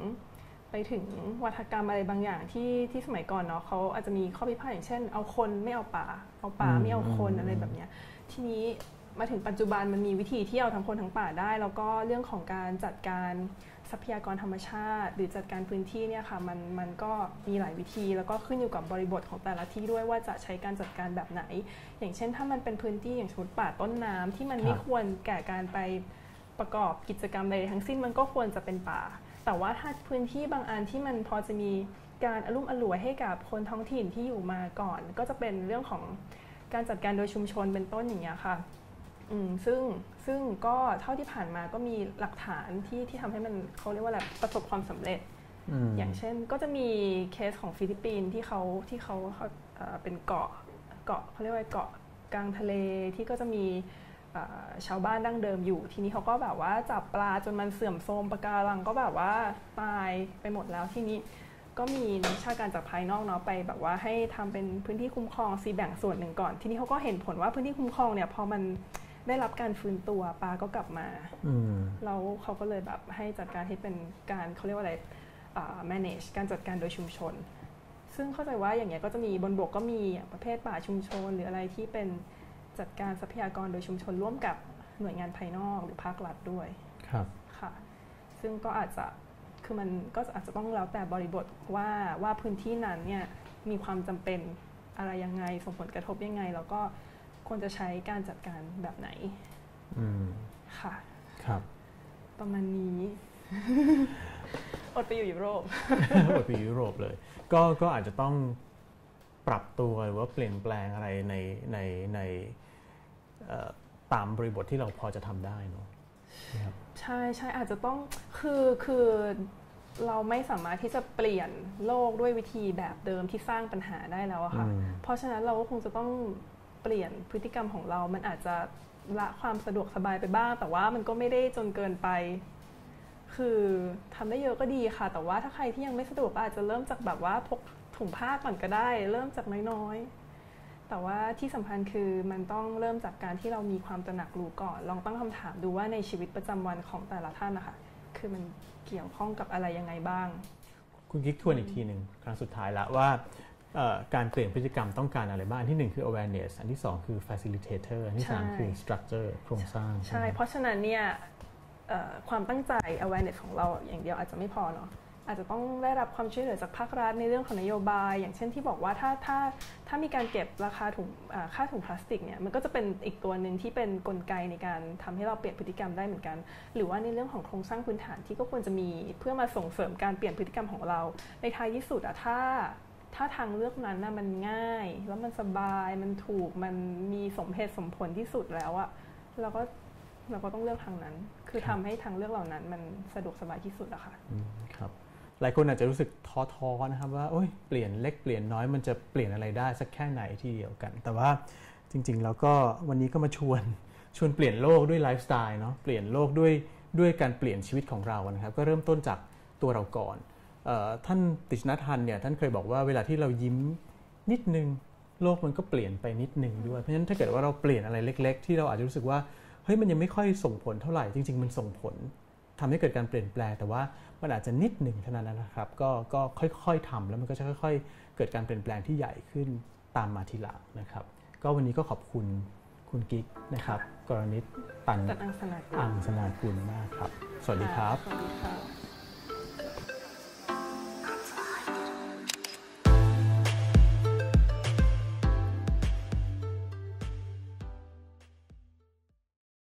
ไปถึงวัฒกรรมอะไรบางอย่างที่ที่สมัยก่อนเนาะเขาอาจจะมีข้อพิพาทอย่างเช่น เอาคนไม่เอาป่า เอาป่าไม่เอาคนอะไรแบบเนี้ยทีนี้มาถึงปัจจุบันมันมีวิธีที่เอาทั้งคนทั้งป่าได้ แล้วก็เรื่องของการจัดการ ทรัพยากรธรรมชาติ หรือจัดการพื้นที่เนี่ยค่ะมันมันก็มีหลายวิธี แล้วก็ขึ้นอยู่กับบริบทของแต่ละที่ด้วยว่าจะใช้การจัดการแบบไหน อย่างเช่น ถ้ามันเป็นพื้นที่อย่างสมมติป่าต้นน้ำที่มันไม่ควรแก่การไปประกอบกิจกรรมใดทั้งสิ้นมันก็ควรจะเป็นป่า แต่ว่าถ้าพื้นที่บางอันที่มันพอจะมีการอารมณ์อร่วยให้กับคนท้องถิ่นที่อยู่มาก่อน ก็จะเป็นเรื่องของการจัดการโดยชุมชนเป็นต้นอย่างเงี้ยค่ะ ซึ่งซึ่งก็เท่าที่ผ่านมาก็มีหลักฐานที่ที่ทำให้มันเขาเรียกว่าอะไรประสบความสำเร็จมอย่างเช่นก็จะมีเคสของฟิลิปปินส์ที่เขาที่เขาเอ่อเป็นเกาะเกาะเขาเรียกว่าเกาะกลางทะเลที่ก็จะมีเอ่อชาวบ้านดั้งเดิมอยู่ ทีนี้เขาก็แบบว่าจับปลาจนมันเสื่อมโทรมปะการังก็แบบว่าตายไปหมดแล้วทีนี้ก็มีนักวิชาการจากภายนอกเนาะไปแบบว่าให้ทำเป็นพื้นที่คุ้มครองซีแบ่งส่วนหนึ่งก่อน ทีนี้เขาก็เห็นผลว่าพื้นที่คุ้มครองเนี่ยพอมัน ได้รับการฟื้นตัวปลาก็กลับมาอืมแล้วเขาก็เลยแบบให้จัดการให้เป็นการเขาเรียกว่าอะไรอ่า manage การจัดการโดยชุมชน ซึ่งเข้าใจว่าอย่างเงี้ยก็จะมีบนบกก็มีอย่างประเภทป่าชุมชน หรืออะไรที่เป็นจัดการทรัพยากรโดยชุมชนร่วมกับหน่วยงานภายนอกหรือภาครัฐด้วยครับค่ะ ซึ่งก็อาจจะคือมันก็อาจจะต้องแล้วแต่บริบทว่าว่าพื้นที่นั้นเนี่ยมีความจำเป็นอะไรยังไงส่งผลกระทบยังไง แล้วก็ ควรจะใช้การจัดการแบบไหนอืมค่ะ ครับ ประมาณนี้อดไปอยู่ยุโรปอดไปยุโรปเลย ก็ก็อาจจะต้องปรับตัวหรือว่าเปลี่ยนแปลงอะไรในในในเอ่อตามบริบทที่เราพอจะทำได้เนอะนะครับใช่ใช่อาจจะต้องคือคือเราไม่สามารถที่จะเปลี่ยนโลกด้วยวิธีแบบเดิมที่สร้างปัญหาได้แล้วอะค่ะอืมเพราะฉะนั้นเราก็คงจะต้องเป ลี่ยนพฤติกรรมของเรา มันอาจจะละความสะดวกสบายไปบ้าง แต่ว่ามันก็ไม่ได้จนเกินไป คือทำได้เยอะก็ดีค่ะ แต่ว่าถ้าใครที่ยังไม่สะดวกอาจจะเริ่มจากแบบว่าพกถุงผ้าก่อนก็ได้ เริ่มจากน้อยๆ แต่ว่าที่สำคัญคือมันต้องเริ่มจากการที่เรามีความตระหนักรู้ก่อน ลองตั้งคำถามดูว่าในชีวิตประจำวันของแต่ละท่านนะคะ คือมันเกี่ยวข้องกับอะไรยังไงบ้าง คุณกิ๊กทวนอีกทีหนึ่งครั้งสุดท้ายละว่า การเปลี่ยนพฤติกรรมต้องการอะไรบ้าง อันที่หนึ่งคือ awareness อันที่สองคือ facilitator อันที่สามใช่คือ structure โครงสร้าง ใช่ไหมเพราะฉะนั้นเนี่ยเอ่อความตั้งใจ awareness ของเราอย่างเดียวอาจจะไม่พอเนาะอาจจะต้องได้รับความช่วยเหลือจากภาครัฐในเรื่องของนโยบาย อย่างเช่นที่บอกว่าถ้าถ้าถ้ามีการเก็บราคาถุงอ่าค่าถุงพลาสติกเนี่ยมันก็จะเป็นอีกตัวหนึ่งที่เป็นกลไกในการทำให้เราเปลี่ยนพฤติกรรมได้เหมือนกัน หรือว่าในเรื่องของโครงสร้างพื้นฐานที่ก็ควรจะมีเพื่อมาส่งเสริมการเปลี่ยนพฤติกรรมของเรา ในท้ายที่สุดอะถ้า ถ้าทางเลือกนั้นนะมันง่าย แล้วมันสบายมันถูกมันมีสมเหตุสมผลที่สุดแล้วอะเราก็เราก็ต้องเลือกทางนั้น คือทำให้ทางเลือกเหล่านั้น มันสะดวกสบายที่สุดอะค่ะครับหลายคนอาจจะรู้สึกท้อๆนะครับว่าโอ้ยเปลี่ยนเล็กเปลี่ยนน้อยมันจะเปลี่ยนอะไรได้สักแค่ไหนที่เดียวกัน แต่ว่าจริงๆแล้วก็วันนี้ก็มาชวนชวนเปลี่ยนโลกด้วยไลฟ์สไตล์เนาะเปลี่ยนโลกด้วยด้วยการเปลี่ยนชีวิตของเรานะครับ ก็เริ่มต้นจากตัวเราก่อน ท่านติชนะทันเนี่ยท่านเคยบอกว่าเวลาที่เรายิ้มนิดนึงโลกมันก็เปลี่ยนไปนิดนึงด้วย เพราะฉะนั้นถ้าเกิดว่าเราเปลี่ยนอะไรเล็ก ๆ ที่เราอาจจะรู้สึกว่าเฮ้ยมันยังไม่ค่อยส่งผลเท่าไหร่จริง ๆ มันส่งผลทำให้เกิดการเปลี่ยนแปลง แต่ว่ามันอาจจะนิดหนึ่งเท่านั้นนะครับก็ก็ค่อย ๆทำแล้วมันก็จะค่อย ๆ เกิดการเปลี่ยนแปลงที่ใหญ่ขึ้นตามมาทีหลังนะครับ ก็วันนี้ก็ขอบคุณคุณกิ๊กนะครับ กรณิตตันตัดอังสนากุลอังสนากุลมากครับ สวัสดีครับสวัสดีค่ะ